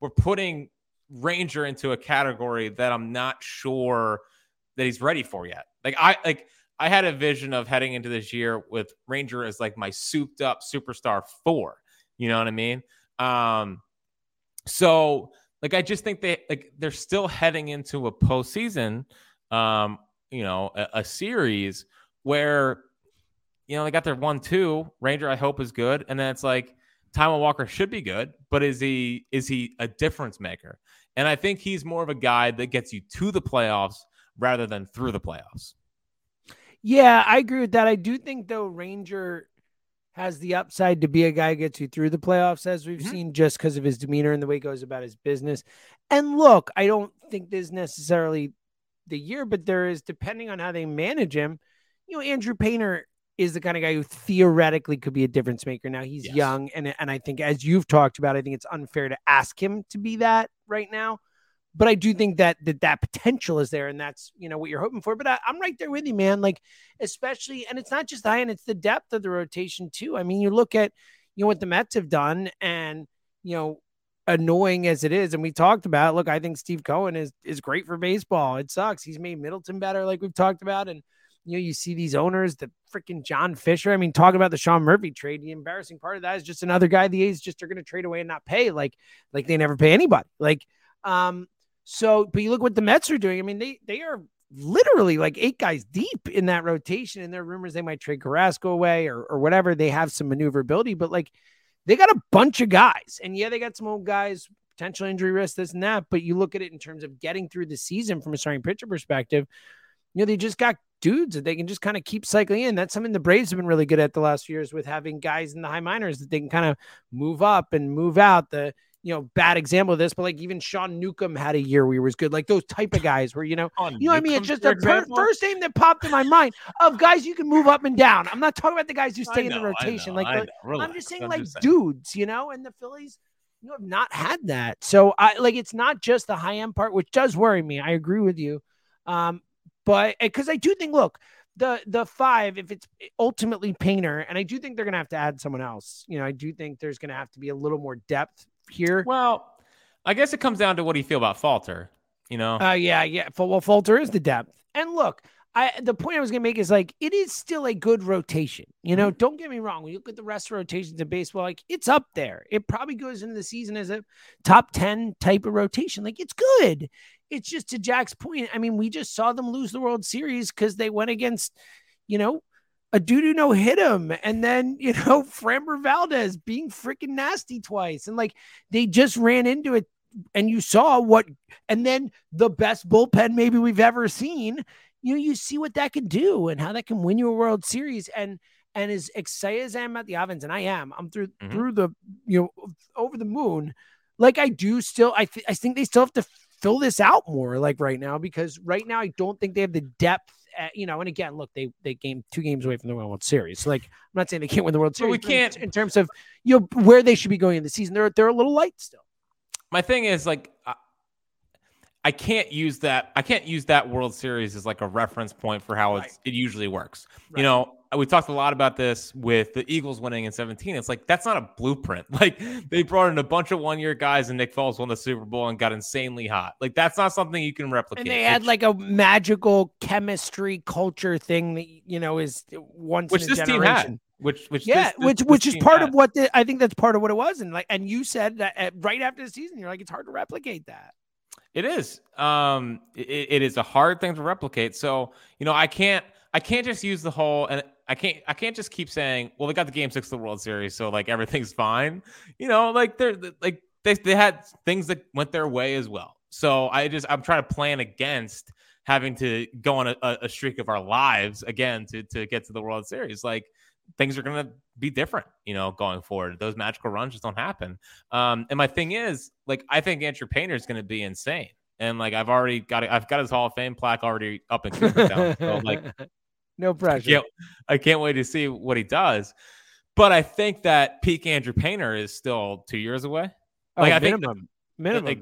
we're putting Ranger into a category that I'm not sure that he's ready for yet. Like I like I had a vision of heading into this year with Ranger as like my souped up superstar four. You know what I mean? Um, so like I just think they like they're still heading into a postseason, um, you know, a, a series where you know they got their one two. Ranger, I hope is good, and then it's like Taijuan Walker should be good, but is he is he a difference maker? And I think he's more of a guy that gets you to the playoffs rather than through the playoffs. Yeah, I agree with that. I do think though Ranger has the upside to be a guy who gets you through the playoffs, as we've Mhm. seen, just because of his demeanor and the way he goes about his business. And look, I don't think this is necessarily the year, but there is, depending on how they manage him, you know, Andrew Painter is the kind of guy who theoretically could be a difference maker. Now he's Yes. young, and and I think as you've talked about, I think it's unfair to ask him to be that right now. But I do think that that, that potential is there, and that's you know what you're hoping for. But I, I'm right there with you, man. Like especially, and it's not just end; it's the depth of the rotation too. I mean, you look at you know what the Mets have done, and you know annoying as it is, and we talked about. Look, I think Steve Cohen is is great for baseball. It sucks. He's made Middleton better, like we've talked about, and you know you see these owners, the freaking John Fisher. I mean, talking about the Sean Murphy trade. The embarrassing part of that is just another guy the A's just are going to trade away and not pay, like like they never pay anybody. Like, um, so but you look what the Mets are doing. I mean, they they are literally like eight guys deep in that rotation, and there are rumors they might trade Carrasco away or or whatever. They have some maneuverability, but like they got a bunch of guys, and yeah, they got some old guys, potential injury risk, this and that. But you look at it in terms of getting through the season from a starting pitcher perspective. You know, they just got dudes that they can just kind of keep cycling in. That's something the Braves have been really good at the last few years with having guys in the high minors that they can kind of move up and move out. The you know bad example of this, but like even Sean Newcomb had a year where he was good. Like those type of guys where you know you know what I mean? It's just a per- first name that popped in my mind of guys you can move up and down. I'm not talking about the guys who stay in the rotation. know, like the- know. I'm just saying, I'm like just saying. dudes, you know, and the Phillies, you have not had that. So I like it's not just the high end part, which does worry me. I agree with you. Um, but because I do think, look, the the five, if it's ultimately Painter, and I do think they're gonna have to add someone else. You know, I do think there's gonna have to be a little more depth here. Well, I guess it comes down to what do you feel about Falter? You know? Uh, yeah, yeah. Well, Falter is the depth, and look, I the point I was gonna make is like it is still a good rotation. You know, mm-hmm. don't get me wrong. When you look at the rest of rotations in baseball, like it's up there. It probably goes into the season as a top 10 type of rotation. Like it's good. It's just to Jack's point. I mean, we just saw them lose the World Series because they went against, you know, a dude who no hit him, and then you know Framber Valdez being freaking nasty twice, and like they just ran into it. And you saw what, and then the best bullpen maybe we've ever seen you know, you see what that can do and how that can win you a World Series. And and as excited as I am at the ovens, and I am, I'm through mm-hmm. through the you know over the moon. Like I do still, I th- I think they still have to fill this out more. Like right now, because right now I don't think they have the depth. At, you know, and again, look, they they game two games away from the World Series. So like, I'm not saying they can't win the World Series. But we can't in, terms of you know where they should be going in the season. They're they're a little light still. My thing is like I can't use that. I can't use that World Series as like a reference point for how right. it usually works. Right. You know, we talked a lot about this with the Eagles winning in 17. It's like that's not a blueprint. Like they brought in a bunch of one-year guys and Nick Foles won the Super Bowl and got insanely hot. Like that's not something you can replicate. And they had like a magical chemistry culture thing that you know is once which this generation. team had. Which, which, yeah, this, which, which is part had. of what the, I think that's part of what it was, and like, and you said that at, right after the season, you're like, it's hard to replicate that. It is. Um, it, it is a hard thing to replicate. So you know, I can't. I can't just use the whole and I can't I can't just keep saying, well, they got the game six of the World Series, so like everything's fine. You know, like they're like they they had things that went their way as well. So I just I'm trying to plan against having to go on a, a streak of our lives again to to get to the World Series. Like things are to be different, you know, going forward. Those magical runs just don't happen. Um, and my thing is, like, I think Andrew Painter is to be insane. And like, I've already got it. I've got his Hall of Fame plaque already up and down. So like, no pressure. I can't, I can't wait to see what he does. But I think that peak Andrew Painter is still two years away. Oh, like, oh, I minimum, think minimum. Like,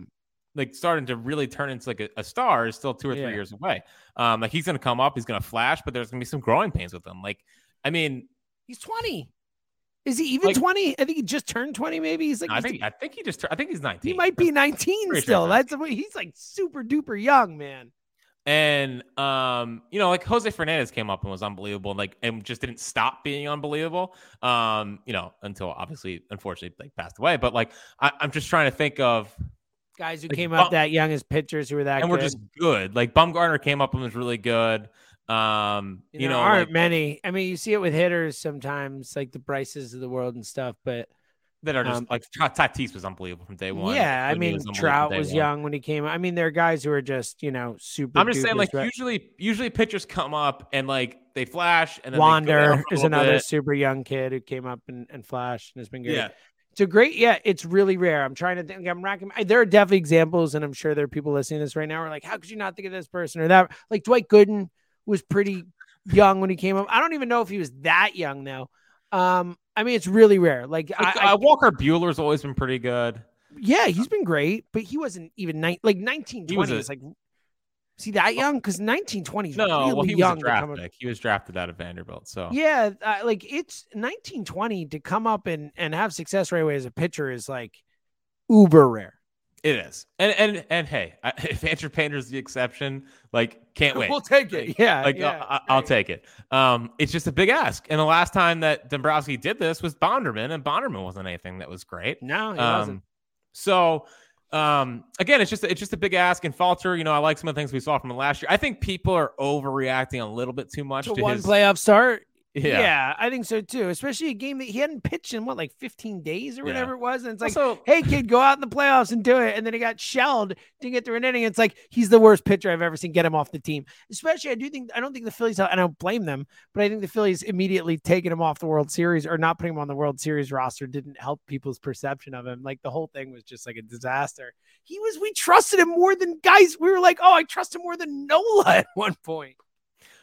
like starting to really turn into like a, a star is still two or three yeah. years away. Um, like he's going to come up, he's going to flash, but there's going to be some growing pains with him. Like, I mean, He's 20. Is he even like, 20? I think he just turned 20, maybe. He's like, I think, I think he just, I think he's 19. He might be 19 still. Sure That's the way he's like super duper young, man. And, um, you know, like Jose Fernandez came up and was unbelievable, and like, and just didn't stop being unbelievable. Um, you know, until obviously, unfortunately, like passed away. But like, I, am just trying to think of guys who like, came up that young as pitchers who were that and good. were just good. Like Bumgarner came up and was really good. Um, you, you know, aren't like, many. I mean, you see it with hitters sometimes, like the Bryces of the world and stuff, but that are just um, like Tatis was unbelievable from day one. Yeah, I mean was Trout was one. young when he came. I mean, there are guys who are just you know super. I'm just saying, like usually, usually pitchers come up and like they flash, and then Wander is another bit. super young kid who came up and, and flashed and has been good. Yeah. It's a great, yeah. It's really rare. I'm trying to think. I'm racking. There are definitely examples, and I'm sure there are people listening to this right now. Who are like, how could you not think of this person or that? Like Dwight Gooden was pretty young when he came up. I don't even know if he was that young now. Um, I mean, it's really rare. Like, like I, I, Walker Buehler's always been pretty good. Yeah, he's been great, but he wasn't even ni- like 1920 was, was like See that young? Because 1920 no, really well, he young was a draft pick. He was drafted out of Vanderbilt. So yeah, uh, like it's 1920 to come up and and have success right away as a pitcher is like uber rare. It is, and and and hey, if Andrew Painter's the exception, like can't wait. We'll take it. Yeah, like yeah, I, will take it. Um, it's just a big ask. And the last time that Dombrowski did this was Bonderman, and Bonderman wasn't anything that was great. No, he um, wasn't. So, um, again, it's just it's just a big ask. And Falter, you know, I like some of the things we saw from last year. I think people are overreacting a little bit too much to, to one his playoff start. Yeah. yeah. I think so too. Especially a game that he hadn't pitched in what, like 15 days or whatever yeah. it was. And it's like, also, hey, kid, go out in the playoffs and do it. And then he got shelled, didn't get through an inning. It's like he's the worst pitcher I've ever seen. Get him off the team. Especially, I do think I don't think the Phillies, I don't blame them, but I think the Phillies immediately taking him off the World Series or not putting him on the World Series roster didn't help people's perception of him. Like the whole thing was just like a disaster. He was, we trusted him more than guys. We were like, oh, I trust him more than Nola at one point.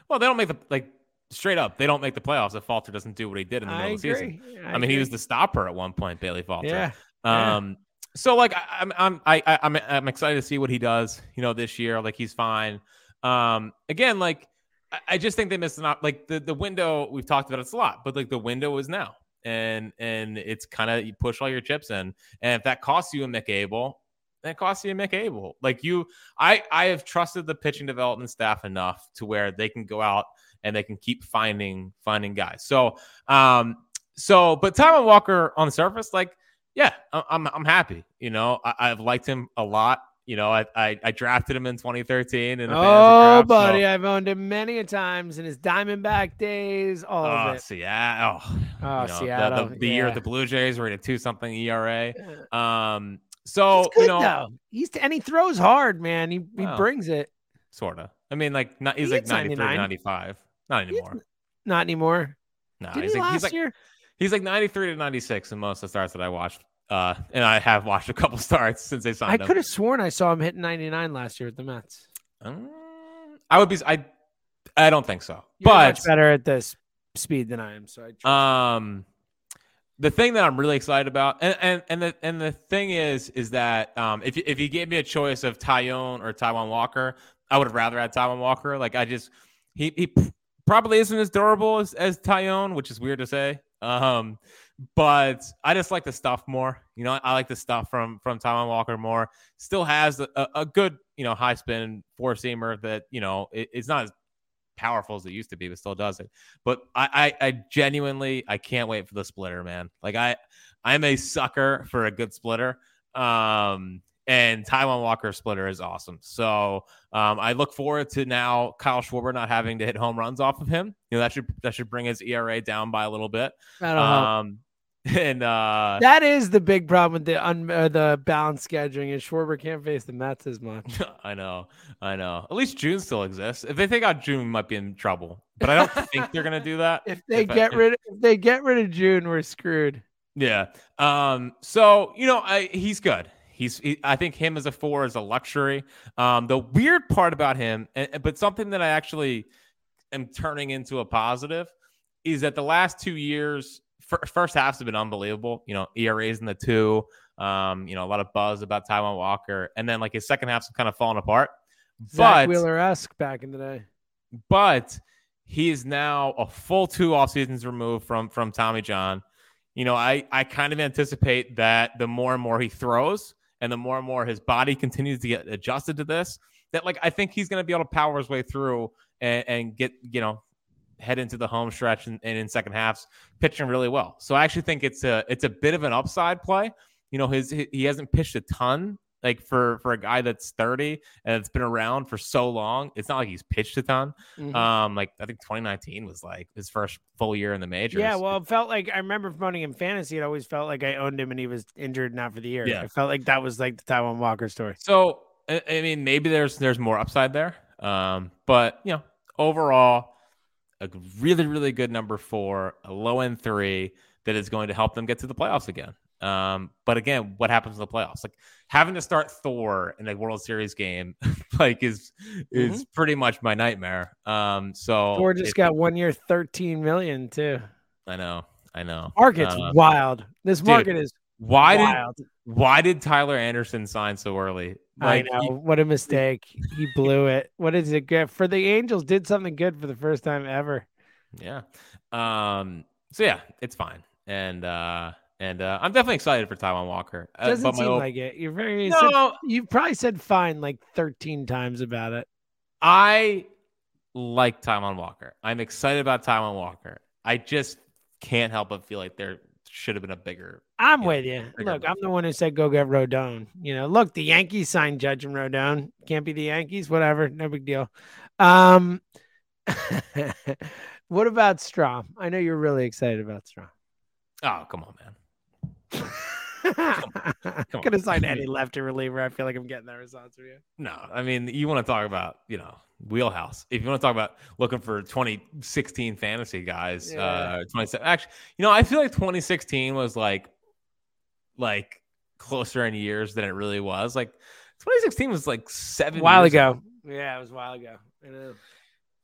Well, they don't make the like straight up, they don't make the playoffs if Falter doesn't do what he did in the middle of the season. I, I mean, agree. he was the stopper at one point, Bailey Falter. Yeah. Um, yeah. so like I, I'm I'm I, I'm I'm excited to see what he does. You know, this year, like he's fine. Um, again, like I- I just think they missed an op. Like the, the window we've talked about it a lot, but like the window is now, and and it's kind of you push all your chips in, and if that costs you a Mick Abel, then it costs you a Mick Abel. Like you, I I have trusted the pitching development staff enough to where they can go out and they can keep finding finding guys. So um so but Taijuan Walker on the surface, like yeah, I'm I'm happy. You know, I, I've liked him a lot. You know, I, I I drafted him in 2013 in Oh, draft, so- buddy, I've owned him many a times in his Diamondback days. All Oh, of it. Seattle. Oh, you know, Seattle, The, the year yeah. of the Blue Jays were at a two something ERA. Um, so He's good you know, though. He's and he throws hard, man. He he Wow. brings it. sort of. I mean, like not, he's He like gets 93 99. 95. Not He's anymore. Not anymore. No, Did he's he like, last he's like year? he's like 93 to 96 in most of the starts that I watched. Uh, and I have watched a couple starts since they signed I could have sworn I saw him hit 99 last year at the Mets. Um, I would be. I. I don't think so. You're but much better at this speed than I am. So I Um, the thing that I'm really excited about, and and and the and the thing is, is that um, if you- if you gave me a choice of Taillon or Taijuan Walker, I would have rather had Taijuan Walker. Like I just he he probably isn't as durable as as Taillon, which is weird to say. Um, but I just like the stuff more. You know, I like the stuff from from Taijuan Walker more. Still has a, a- a good you know high spin four seamer that you know it, it's not as powerful as it used to be, but still does it. But I, I, I genuinely, I can't wait for the splitter, man. Like I, I'm a sucker for a good splitter. Um, and Taijuan Walker splitter is awesome. So um, I look forward to now Kyle Schwarber not having to hit home runs off of him. You know that should that should bring his ERA down by a little bit. Um, and uh, That is the big problem with the un- uh, the balanced scheduling. Is Schwarber can't face the Mets as much. I know, I know. At least June still exists. If they take out June, might be in trouble. But I don't think they're gonna do that. If they If I- get if- rid, if they get rid of June, we're screwed. Yeah. Um. So you know, I, he's good. He's. He, I think him as a four is a luxury. Um. The weird part about him, and, but something that I actually am turning into a positive, is that the last two years, fir- first halves have been unbelievable. You know, ERAs in the two. Um. You know, a lot of buzz about Taijuan Walker, and then like his second half's kind of fallen apart. Zach But Wheeler esque back in the day. but he is now a full two off seasons removed from from Tommy John. You know, I I kind of anticipate that the more and more he throws, and the more and more his body continues to get adjusted to this, that like I think he's going to be able to power his way through and, and get you know head into the home stretch and, and in second halves pitching really well. So I actually think it's a it's a bit of an upside play. You know, his he he hasn't pitched a ton like for for a guy that's 30 and it's been around for so long. It's not like he's pitched a ton. Mhm. Um, like I think 2019 was like his first full year in the majors. Yeah, well, it felt like I remember promoting him fantasy. It always felt like I owned him and he was injured not for the year. Yeah. I felt like that was like the Taijuan Walker story. So I, I mean, maybe there's there's more upside there. Um, but you know, overall, a really really good number four, a low end three that is going to help them get to the playoffs again. Um, but again, what happens in the playoffs? Like having to start Thor in a World Series game, like is is pretty much my nightmare. Um, so Thor just it- got one year, 13 million too. I know, I know. Market's Um, wild. This dude, market is why did wild. why did Tyler Anderson sign so early? I know. he- what a mistake. He blew it. What is it good for the Angels? Did something good for the first time ever. Yeah. Um. So yeah, it's fine, and uh, and uh, I'm definitely excited for Taijuan Walker. Uh, Doesn't seem like it. You're very. said- no, you probably said fine like 13 times about it. I like Taijuan Walker. I'm excited about Taijuan Walker. I just can't help but feel like there should have been a bigger. I'm Yeah, with you. Look, I'm the one who said go get Rodon. You know, look, the Yankees signed Judge and Rodon. Can't be the Yankees, whatever, no big deal. Um, what about Strahm? I know you're really excited about Strahm. Oh come on, man. Come Could have on. signed I any mean- lefty reliever. I feel like I'm getting that response from you. No, I mean you want to talk about you know wheelhouse. If you want to talk about looking for 2016 fantasy guys, Yeah. uh, 27. Actually, you know I feel like 2016 was like like closer in years than it really was. Like 2016 was like seven A seven while years ago. Yeah, it was a while ago. I.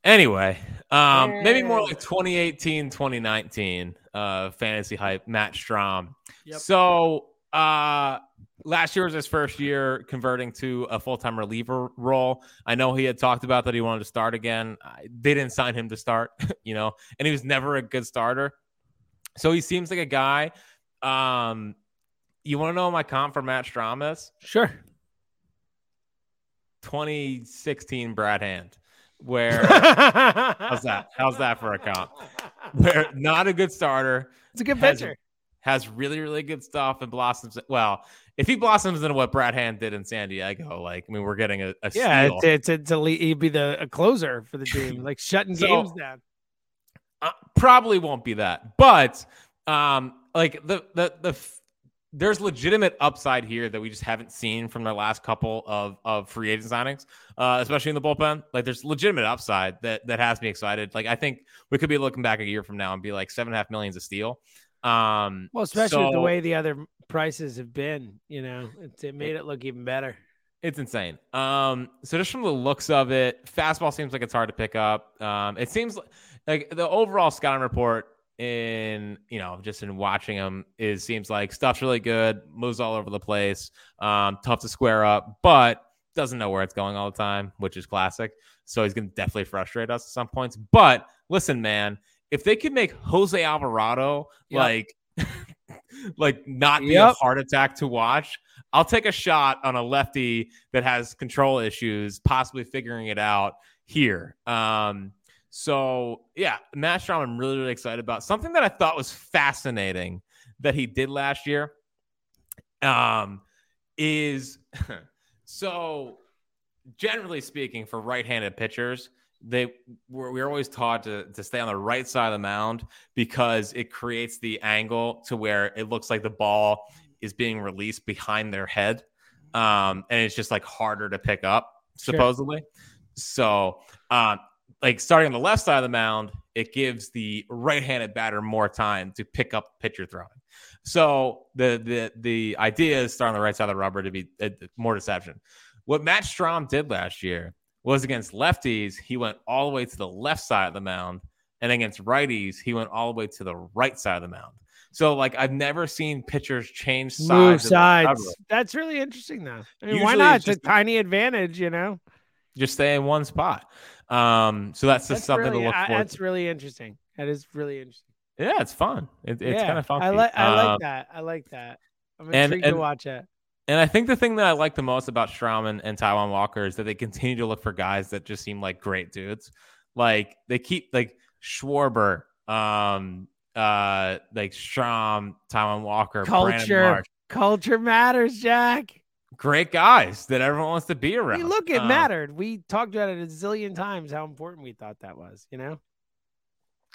Anyway, um, maybe more like 2018, 2019, uh, fantasy hype, Matt Strahm. Yep. So, uh, last year was his first year converting to a full time reliever role. I know he had talked about that he wanted to start again. They didn't sign him to start, you know, and he was never a good starter. So he seems like a guy. Um, you want to know my comp for Matt Strahm is? Sure. 2016 Brad Hand. Where how's that? How's that for a comp? Where not a good starter. It's a good has, pitcher. Has really, really good stuff and blossoms. Well, if he blossoms into what Brad Hand did in San Diego, like I mean, we're getting a, a yeah, it's it's to he'd be the a closer for the team, like shutting So- games down. Uh, probably won't be that, but um, like the the the there's legitimate upside here that we just haven't seen from their last couple of of free agent signings, uh, especially in the bullpen. Like there's legitimate upside that that has me excited. Like I think we could be looking back a year from now and be like seven and a half millions a steal. Um, Well, especially with the way the other prices have been, you know, it's, it made it look even better. It's insane. Um, so just from the looks of it, fastball seems like it's hard to pick up. Um, it seems like, like the overall scouting report in you know just in watching him is seems like stuff's really good, moves all over the place, um, tough to square up, but doesn't know where it's going all the time, which is classic. So he's gonna definitely frustrate us at some points. But listen, man, if they could make Jose Alvarado Yep. like like not be a heart attack to watch, I'll take a shot on a lefty that has control issues, possibly figuring it out here. Um, so yeah, Matt Strahm, I'm really, really excited about something that I thought was fascinating that he did last year. Um, is so generally speaking, for right-handed pitchers, they we're, we're always taught to, to stay on the right side of the mound because it creates the angle to where it looks like the ball is being released behind their head. Um, and it's just like harder to pick up, Sure. supposedly. So, um, like starting on the left side of the mound, it gives the right-handed batter more time to pick up pitcher throwing. So the the the idea is start on the right side of the rubber to be uh, more deception. What Matt Strahm did last year was against lefties, he went all the way to the left side of the mound, and against righties, he went all the way to the right side of the mound. So like I've never seen pitchers change sides. Move sides. That's really interesting, though. I mean, why not? it's It's a tiny advantage, you know. Just stay in one spot. Um, so that's just That's something really, to look forward. That's really interesting. That is really interesting. Yeah, it's fun. It, it's yeah, kind of fun. I like. I like Um, that. I like that. I'm and- intrigued to watch it. And I think the thing that I like the most about Strahm and, and Taijuan Walker is that they continue to look for guys that just seem like great dudes. Like they keep like Schwarber, um, uh, like Strahm, Taijuan Walker, Culture. Culture matters, Jack. Great guys that everyone wants to be I around. mean, look, it Um, mattered. We talked about it a zillion times how important we thought that was. You know.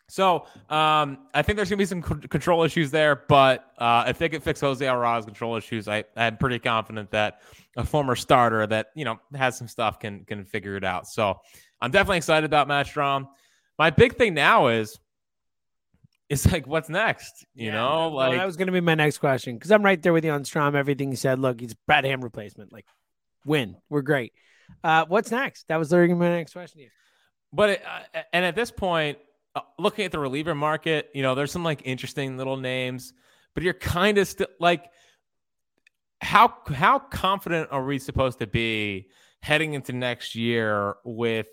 So um, I think there's gonna be some c- control issues there, but uh, if they could fix Jose Alvarado's control issues, I, I'm pretty confident that a former starter that you know has some stuff can can figure it out. So I'm definitely excited about Matt Strahm. My big thing now is, it's like what's next? You Yeah, know, well, like that was going to be my next question because I'm right there with you on Strahm. Everything you said. Look, he's Brad Hand replacement. Like, win. We're great. Uh, what's next? That was literally gonna my next question. to you. But it, uh, and at this point, uh, looking at the reliever market, you know, there's some like interesting little names, but you're kind of still like, how how confident are we supposed to be heading into next year with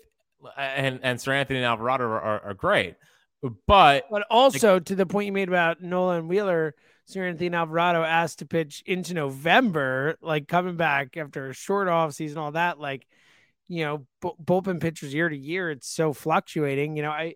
and and Seranthony and Alvarado are, are, are great, but But also to the point you made about Nolan Wheeler, Seranthony Alvarado asked to pitch into November, like coming back after a short off season, all that. Like, you know, bu- bullpen pitchers year to year, it's so fluctuating. You know, I,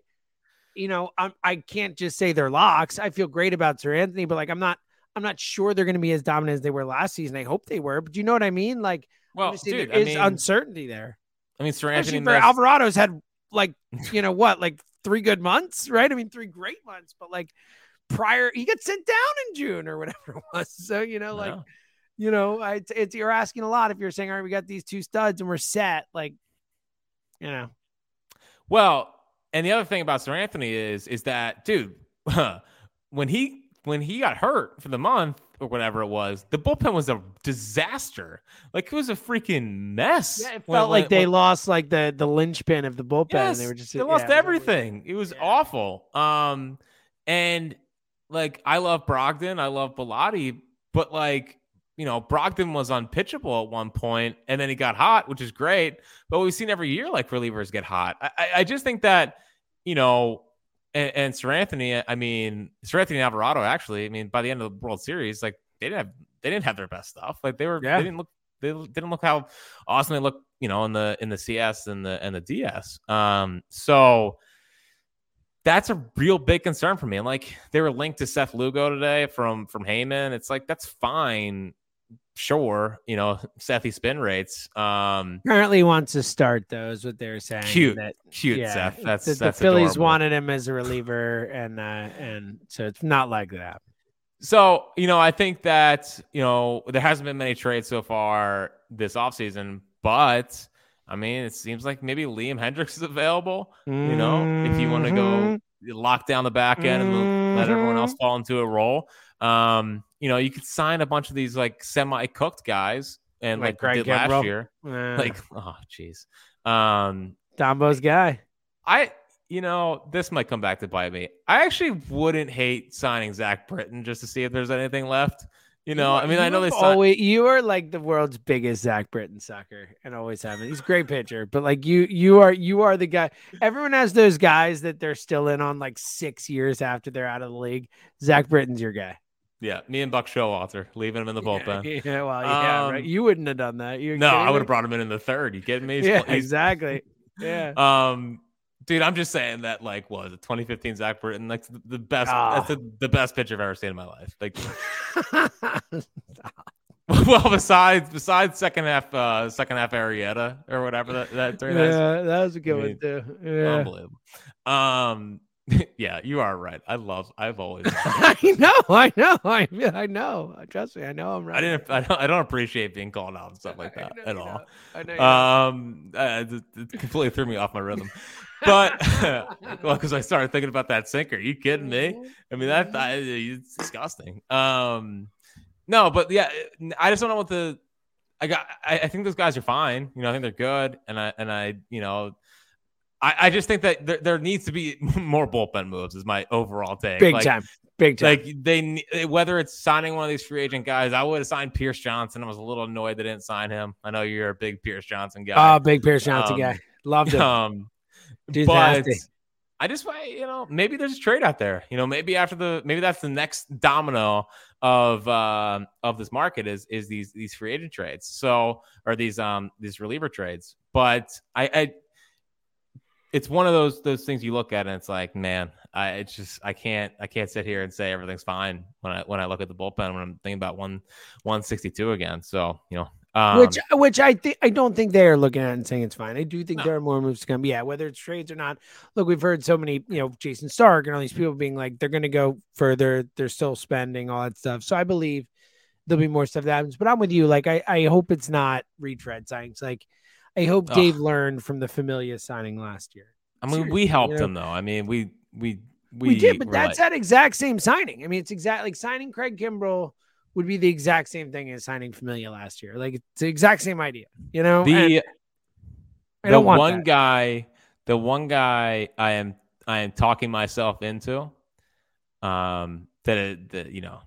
you know, I'm I can't just say they're locks. I feel great about Seranthony, but like I'm not. I'm not sure they're going to be as dominant as they were last season. I hope they were, but you know what I mean? Like, well, dude, there I is mean, uncertainty there. I mean, Sir Especially Anthony for knows- Alvarado's had like, you know what, like three good months, right? I mean, three great months, but like prior, he got sent down in June or whatever it was. So, you know, like, you know, I, it's, it's, you're asking a lot if you're saying, all right, we got these two studs and we're set. Like, you know, Well, and the other thing about Seranthony is is that dude, when he when he got hurt for the month or whatever it was, the bullpen was a disaster. Like it was a freaking mess. yeah, it when- felt like when- they when- lost like the, the linchpin of the bullpen. Yes, they were just, they yeah, lost it was everything. It was Yeah. awful. Um, and like I love Brogdon, I love Bellatti, but like you know, Brogdon was unpitchable at one point, and then he got hot, which is great. But we've seen every year like relievers get hot. I, I just think that, you know, and, and Seranthony, I mean, Seranthony Alvarado actually, I mean, by the end of the World Series, like they didn't have they didn't have their best stuff. Like they were Yeah. they didn't look they didn't look how awesome they look, you know, in the in the CS and the and the DS. Um, so that's a real big concern for me. And like they were linked to Seth Lugo today from from Heyman. It's like that's fine, sure, you know, Sethy spin rates. Um, Currently wants to start those what they're saying. Cute. That, cute, yeah, Seth. That's the, that's the Phillies adorable. wanted him as a reliever, and uh, and so it's not like that. So, you know, I think that, you know, there hasn't been many trades so far this offseason, but I mean, it seems like maybe Liam Hendriks is available. You know, if you want to go lock down the back end and let everyone else fall into a role, um, you know, you could sign a bunch of these like semi cooked guys and Like like, Greg did last year. Like, oh, jeez. Um, Dombo's guy. I, you know, this might come back to bite me. I actually wouldn't hate signing Zach Britton just to see if there's anything left. You know, I mean, I know they signed. always you are like the world's biggest Zach Britton sucker, and always have been. He's a great pitcher, but like you, you are you are the guy. Everyone has those guys that they're still in on like six years after they're out of the league. Zach Britton's your guy. Yeah, me and Buck Showalter leaving him in the bullpen. Yeah, yeah, well, yeah, right. Um, You wouldn't have done that. You No, I would have brought him in in the third. You kidding me? He's- Yeah, he's- exactly. Yeah. Um, dude, I'm just saying that like was it 2015 Zach Britton, like the, best. Ah. That's the, the best pitcher I've ever seen in my life. Like, well, besides besides second half, uh, second half Arrieta or whatever that that that yeah, that was a good I one too. Yeah. unbelievable. Um, yeah, you are right. I love. I've always. I know, I know, I, I know. Trust me, I know I'm right. I didn't. I don't. I don't appreciate being called out and stuff like that at all. don't. I know. Um, uh, it, it completely threw me off my rhythm. But well, because I started thinking about that sinker. you kidding me? I mean, that, that it's disgusting. Um, no, but yeah, I just don't know what the. I got. I, I think those guys are fine. You know, I think they're good, and I and I, you know, I, I just think that there, there needs to be more bullpen moves. Is my overall take. big Like, time, big time. like they whether it's signing one of these free agent guys, I would have signed Pierce Johnson. I was a little annoyed they didn't sign him. I know you're a big Pierce Johnson guy. oh, big Pierce Johnson um, guy. Loved him. um, Dude's but nasty. I just you know maybe there's a trade out there. You know maybe after the maybe that's the next domino of uh, of this market is is these these free agent trades. So or these um these reliever trades. But I, I it's one of those those things you look at and it's like man I it's just I can't I can't sit here and say everything's fine when I when I look at the bullpen when I'm thinking about one 162 again. So you know um, which which I think I don't think they are looking at and saying it's fine. I do think No. there are more moves to come. Yeah, whether it's trades or not. Look, we've heard so many, you know, Jayson Stark and all these people being like they're going to go further. They're still spending all that stuff. So I believe there'll be more stuff that happens. But I'm with you. Like I, I hope it's not retread signings. Like I hope Ugh. Dave learned from the Familia signing last year. I mean, Seriously, we helped you know? him though. I mean, we we we, We, did, but that's like- that exact same signing. I mean, it's exact like signing Craig Kimbrel would be the exact same thing as signing Familia last year. Like it's the exact same idea, you know. the And I the one that. guy the one guy I am I am talking myself into um that that you know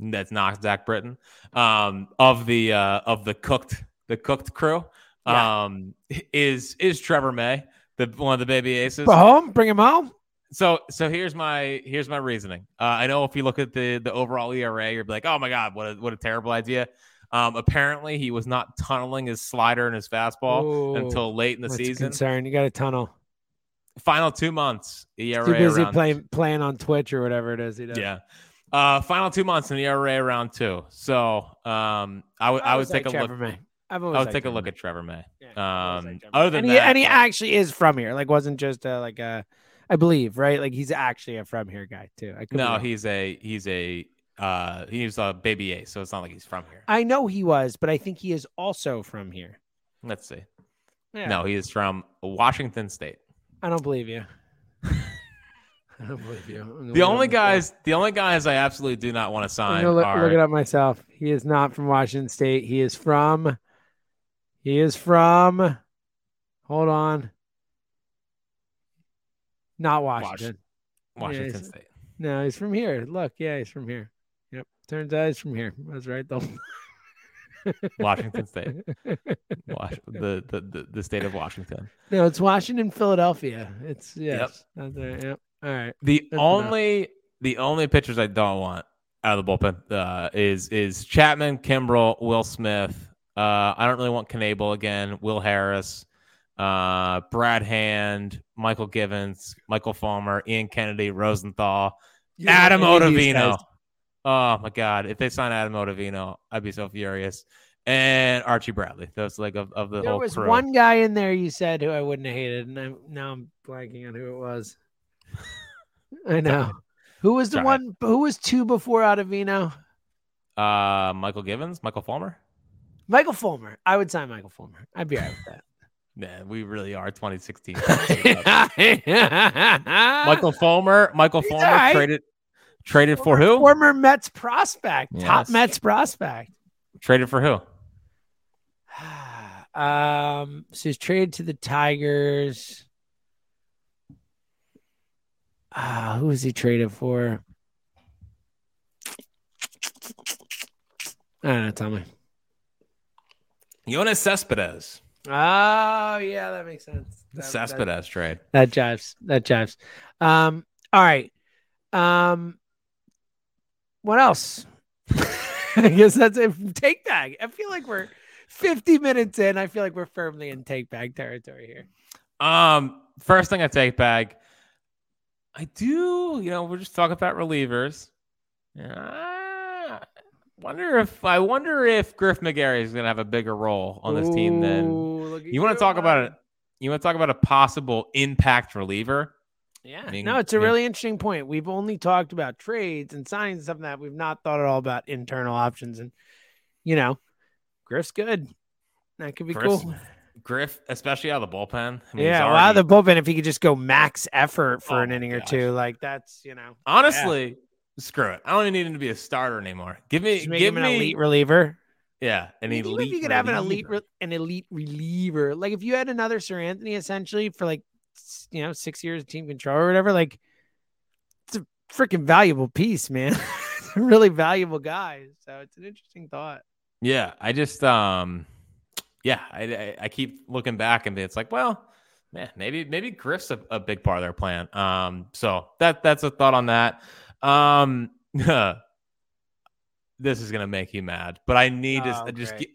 that's not Zach Britton um of the uh of the cooked the cooked crew Yeah. um is is Trevor May the one of the baby aces Go home, bring him home. so so here's my here's my reasoning. Uh, I know if you look at the the overall ERA, you're like, oh my god, what a what a terrible idea. Um, apparently he was not tunneling his slider and his fastball Ooh, until late in the That's season. concern. You got a tunnel. Final two months ERA Too busy playing playing on Twitch or whatever it is. He does. yeah. Uh, final two months in the ERA around two. So um, I would I would take liked a look. Trevor May. I've always would liked take a look May. at Trevor May. Yeah, Um, liked other than and he, that, and he actually is from here. Like, wasn't just uh, like a, I believe, right? Like, he's actually a from here guy too. I no, he's a he's a uh, he's a baby ace, so it's not like he's from here. I know he was, but I think he is also from here. Let's see. Yeah. No, he is from Washington State. I don't believe you. I don't believe you. The only it up guys, the only guys I absolutely do not want to I'm sign look, are look it up myself. He is not from Washington State. He is from. He is from. Hold on. Not Washington. Washington he's- State. No, he's from here. Look, yeah, he's from here. Yep. Turns out he's from here. Was right though. Washington State. Was- the, the the the state of Washington. No, it's Washington, Philadelphia. It's yes. That's right. Yep. All right. The enough. only the only pitchers I don't want out of the bullpen uh, is is Chapman, Kimbrel, Will Smith. Uh, I don't really want Knebel again. Will Harris, uh, Brad Hand, Mychal Givens, Michael Fulmer, Ian Kennedy, Rosenthal, Adam any of Ottavino. Oh my God! If they sign Adam Ottavino, I'd be so furious. And Archie Bradley. Those like of, of the There whole was crew. one guy in there you said who I wouldn't have hated, and I'm now I'm blanking on who it was. I know. Who was the Sorry. one? Who was two before Ottavino? Uh, Mychal Givens, Michael Fulmer. Michael Fulmer. I would sign Michael Fulmer. I'd be all right with that. Man, we really are 2016. Michael Fulmer. Michael He's Fulmer right. traded traded for who? Former Mets prospect, top Yes. Mets prospect. Traded for who? um, so he's traded to the Tigers. Ah, who was he traded for? I don't know. Tell me. Yoenis Cespedes. Oh, yeah, that makes sense. The That- that- Cespedes trade. That jives. That jives. Um, all right. Um, what else? I guess that's it. Take bag. I feel like we're 50 minutes in. I feel like we're firmly in take bag territory here. Um, first thing I take back. I do, you know, we're just talking about relievers. Yeah, wonder if I wonder if Griff McGarry is gonna have a bigger role on this team than Ooh, look at you want to talk about it. You want to talk about a possible impact reliever? Yeah. No, it's a yeah. really interesting point. We've only talked about trades and signings and stuff like that. We've not thought at all about internal options. And, you know, Griff's good. That could be Griff's- cool. Griff, especially out of the bullpen. I mean, yeah, out of the bullpen. If he could just go max effort for Oh an inning or two, like that's you know, honestly, screw it. I don't even need him to be a starter anymore. Give me, give him an elite reliever. yeah, an I mean, elite. if you could have an elite, re- an elite reliever, like if you had another Seranthony essentially for like, you know, six years of team control or whatever, like it's a freaking valuable piece, man. It's a really valuable guy. So it's an interesting thought. Yeah, I just um yeah, I, I I keep looking back and it's like, well, man, maybe maybe Griff's a, a big part of their plan. Um so that that's a thought on that. Um this is gonna make you mad, but I need Oh, to just gi-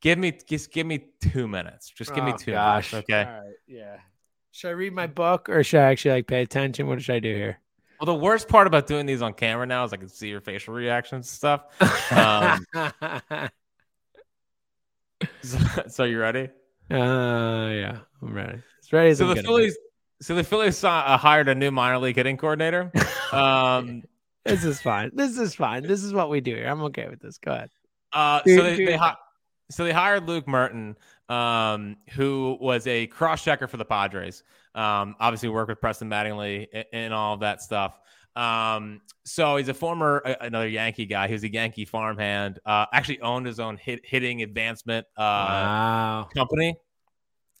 give me just give me two minutes. Just give me two. gosh. minutes. Okay. All right. Yeah. Should I read my book or should I actually like pay attention? What should I do here? Well, the worst part about doing these on camera now is I can see your facial reactions and stuff. Um, so, so you ready? Uh, yeah, I'm ready. It's ready So I'm the. Phillies, so the Phillies uh, hired a new minor league hitting coordinator. Um, This is fine. This is fine. This is what we do here. I'm okay with this. Go ahead. uh, so they, they hi- so they hired Luke Merton, um, who was a cross checker for the Padres. Um, obviously worked with Preston Mattingly and, and all of that stuff. Um, so he's a former uh, another Yankee guy. He was a Yankee farmhand. Uh, actually owned his own hit, hitting advancement uh, wow. company.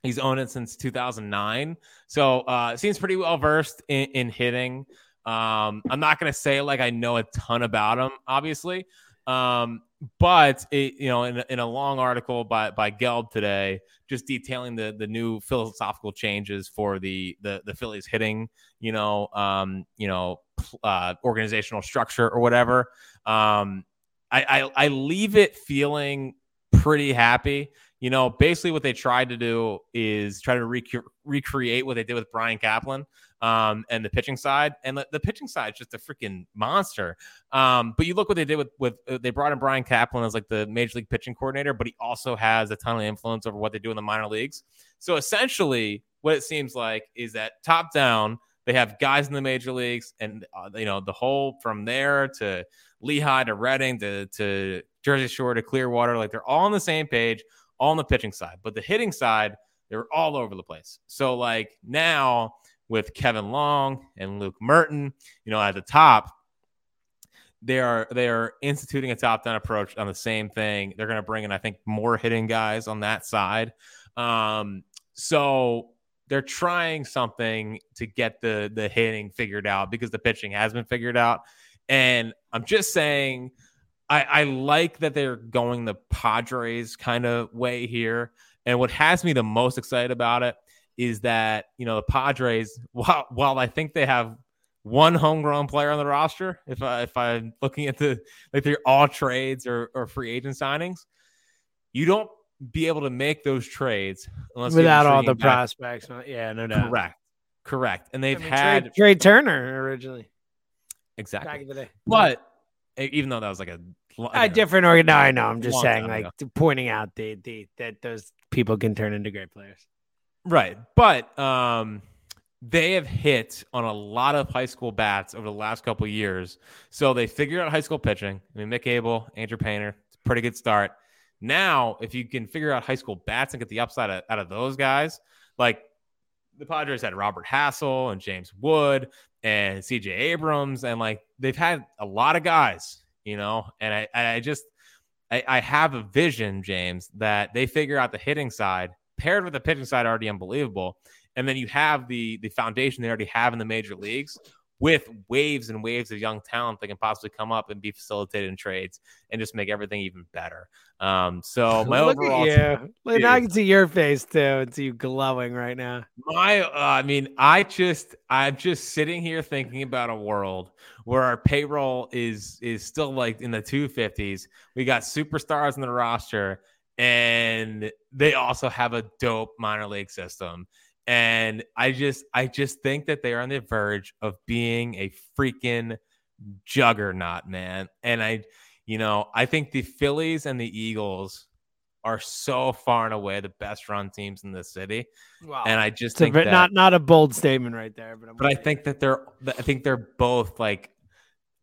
He's owned it since 2009. So uh seems pretty well versed in, in hitting. Um, I'm not gonna say like I know a ton about him, obviously. Um, but it, you know, in, in a long article by by Gelb today, just detailing the the new philosophical changes for the the the Phillies hitting, you know, um, you know, uh, organizational structure or whatever. Um, I, I I leave it feeling pretty happy. You know, basically what they tried to do is try to rec- recreate what they did with Brian Kaplan um, and the pitching side. And the, the pitching side is just a freaking monster. Um, but you look what they did with with uh, they brought in Brian Kaplan as like the major league pitching coordinator, but he also has a ton of influence over what they do in the minor leagues. So essentially, what it seems like is that top down, they have guys in the major leagues, and uh, you know the whole from there to Lehigh to Reading to to Jersey Shore to Clearwater, like they're all on the same page, all on the pitching side. But the hitting side, they were all over the place. So like now with Kevin Long and Luke Merton, you know, at the top, they are they are instituting a top down approach on the same thing. They're going to bring in, I think, more hitting guys on that side. Um, so they're trying something to get the the hitting figured out because the pitching has been figured out. And I'm just saying, I, I like that they're going the Padres kind of way here. And what has me the most excited about it is that, you know, the Padres, while, while I think they have one homegrown player on the roster, if I if I'm looking at the like they're all trades or, or free agent signings, you don't be able to make those trades unless without all the back. prospects. Yeah, no doubt. Correct. Correct. And they've I mean, had Trea, Trea Turner originally. Exactly. Back in the day. But even though that was like a a different organ. No, I know. I'm just saying, like ago. pointing out the, the that those people can turn into great players. Right. But um they have hit on a lot of high school bats over the last couple of years. So they figured out high school pitching. I mean, Mick Abel, Andrew Painter, it's a pretty good start. Now, if you can figure out high school bats and get the upside out of those guys, like the Padres had Robert Hassell and James Wood and CJ Abrams, and like they've had a lot of guys, you know, and I, I just, I, I have a vision, James, that they figure out the hitting side paired with the pitching side already unbelievable. And then you have the the foundation they already have in the major leagues with waves and waves of young talent that can possibly come up and be facilitated in trades and just make everything even better. Um, so my Look overall, at you. Look, now I can see your face too. It's you glowing right now. my, uh, I mean, I just, I'm just sitting here thinking about a world where our payroll is is still like in the 250s. We got superstars in the roster, and they also have a dope minor league system. And I just, I just think that they are on the verge of being a freaking juggernaut, man. And I, you know, I think the Phillies and the Eagles are so far and away the best run teams in the city. Wow. And I just It's think bit- that, not not a bold statement right there, but I'm but I think that they're, I think they're both like,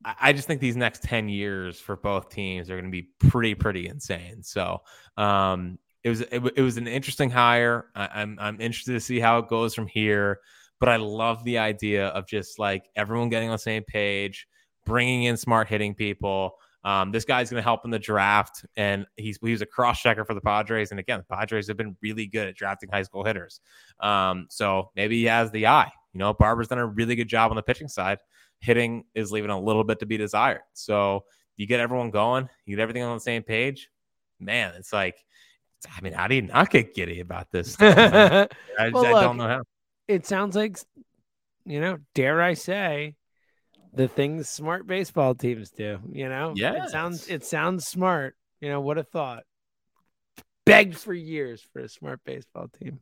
I I just think these next 10 years for both teams are going to be pretty, pretty insane. So, um, it was, it, it was an interesting hire. I, I'm, I'm interested to see how it goes from here, but I love the idea of just like everyone getting on the same page, bringing in smart hitting people. Um, this guy's going to help in the draft, and he's he was a cross checker for the Padres. And again, the Padres have been really good at drafting high school hitters. Um, so maybe he has the eye. You know, Barber's done a really good job on the pitching side. Hitting is leaving a little bit to be desired. So you get everyone going, you get everything on the same page. Man, it's like, I mean, how do you not get giddy about this? I, I, Well, I look, don't know how. it sounds like you know, dare I say, the things smart baseball teams do. You know, yeah, it sounds it sounds smart. You know, what a thought. Begged for years for a smart baseball team.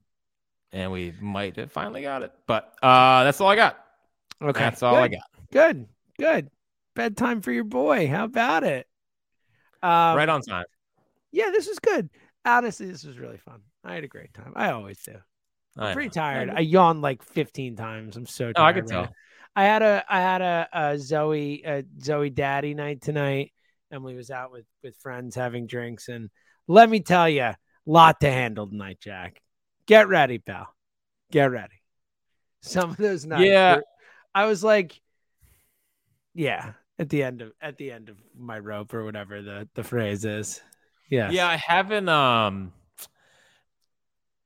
And we might have finally got it. But uh, that's all I got. Okay, That's all I got. Good, good. Bedtime for your boy. How about it? Um, right on time. Yeah, this is good. Honestly, this was really fun. I had a great time. I always do. I'm pretty tired. I yawned like 15 times. I'm so tired. Oh, I right tell. I had a I had a, a Zoe a Zoe daddy night tonight. Emily was out with with friends having drinks, and let me tell you, lot to handle tonight, Jack. Get ready, pal. Get ready. Some of those nights, Yeah. were- I was like, yeah, at the end of at the end of my rope or whatever the the phrase is. Yeah, Yeah, I haven't. Um,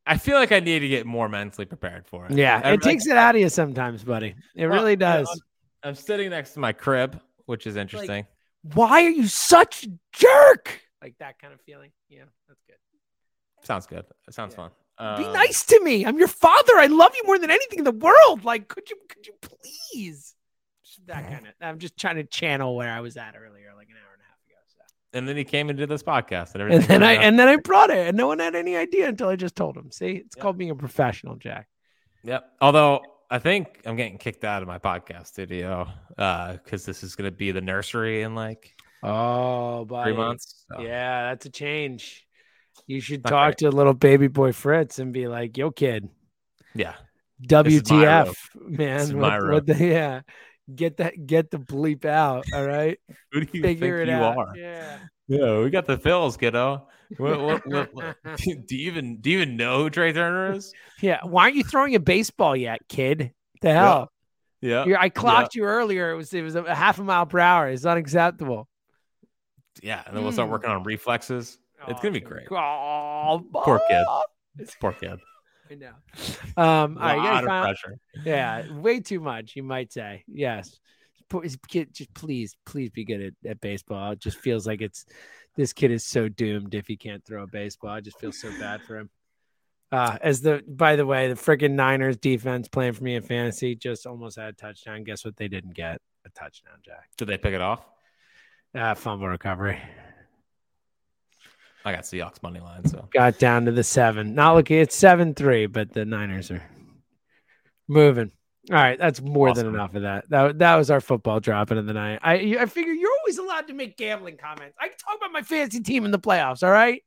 I feel like I need to get more mentally prepared for it. yeah. I- It takes it out of you sometimes, buddy. It Well, really you know, does. I'm sitting next to my crib, which is interesting. why are you such a jerk? Like that kind of feeling. Yeah, that's good. Sounds good. It sounds Yeah. fun. Be Um, nice to me. I'm your father. I love you more than anything in the world. Like, could you, could you please? Just that kind of. I'm just trying to channel where I was at earlier, like an hour and a half ago. So. And then he came into this podcast, and And then I out- and then I brought it, and no one had any idea until I just told him. See, it's Yeah. called being a professional, Jack. Yep. Although I think I'm getting kicked out of my podcast studio uh, because this is going to be the nursery in like Oh, three months. So, Yeah, that's a change. You should Not talk great. to little baby boy Fritz and be like, "Yo, kid, Yeah. WTF, man? What, what the, yeah, get that, get the bleep out. All right, Who do you figure think you out. are? Yeah. Yeah, we got the Phils, kiddo. What, what, what, what- do you even do you even know who Trea Turner is? Yeah. Why aren't you throwing a baseball yet, kid? The hell? Yeah. You're- I clocked you earlier. It was it was a half a mile per hour. It's unacceptable. Yeah. And then we'll start Mm. working on reflexes. It's gonna be great. Oh, Poor kid. It's Poor kid. I know. Um, all right, you lot gotta of find- pressure. yeah, way too much, you might say. Yes. poor- his kid, just please, please be good at, at baseball. It just feels like it's this kid is so doomed if he can't throw a baseball. I just feel so bad for him. Uh, as the by the way, the freaking Niners defense playing for me in fantasy just almost had a touchdown. Guess what? They didn't get a touchdown, Jack. Did they pick it off? Uh, fumble recovery. I got Seahawks money line, so Got down to the seven. Not looking. It's seven three, but the Niners are moving. All right, that's more than enough of that. That that was our football dropping of the night. I I figure you're always allowed to make gambling comments. I can talk about my fantasy team in the playoffs. All right.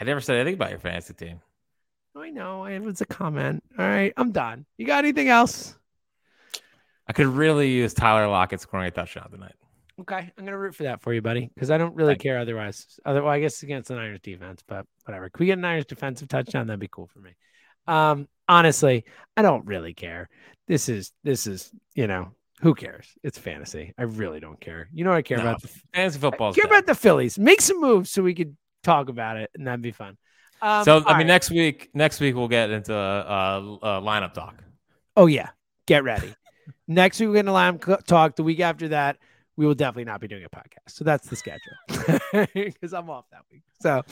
I never said anything about your fantasy team. I know. It was a comment. All right, I'm done. You got anything else? I could really use Tyler Lockett scoring a touchdown tonight. Okay, I'm gonna root for that for you, buddy, because I don't really Thank you. care otherwise. Otherwise, I guess against the Niners defense, but whatever. Can we get a Niners defensive touchdown? That'd be cool for me. Um, honestly, I don't really care. This is this is you know who cares? It's fantasy. I really don't care. You know what I care No, about? The, Fantasy I football. care about the Phillies. Make some moves so we could talk about it, and that'd be fun. Um, so I mean, right. next week, next week we'll get into uh, uh lineup talk. Oh yeah, get ready. Next week we're gonna line talk. The week after that, we will definitely not be doing a podcast. So that's the schedule because I'm off that week. So,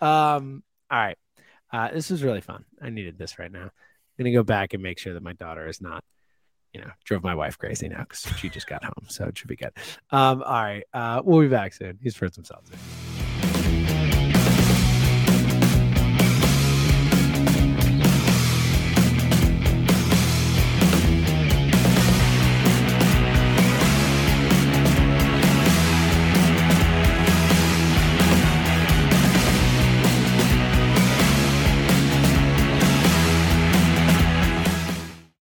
um, all right, uh, this was really fun. I needed this right now. I'm gonna go back and make sure that my daughter is not, you know, drove my wife crazy now because she just got home. So it should be good. Um, all right, uh, we'll be back soon. He's for himself. Soon.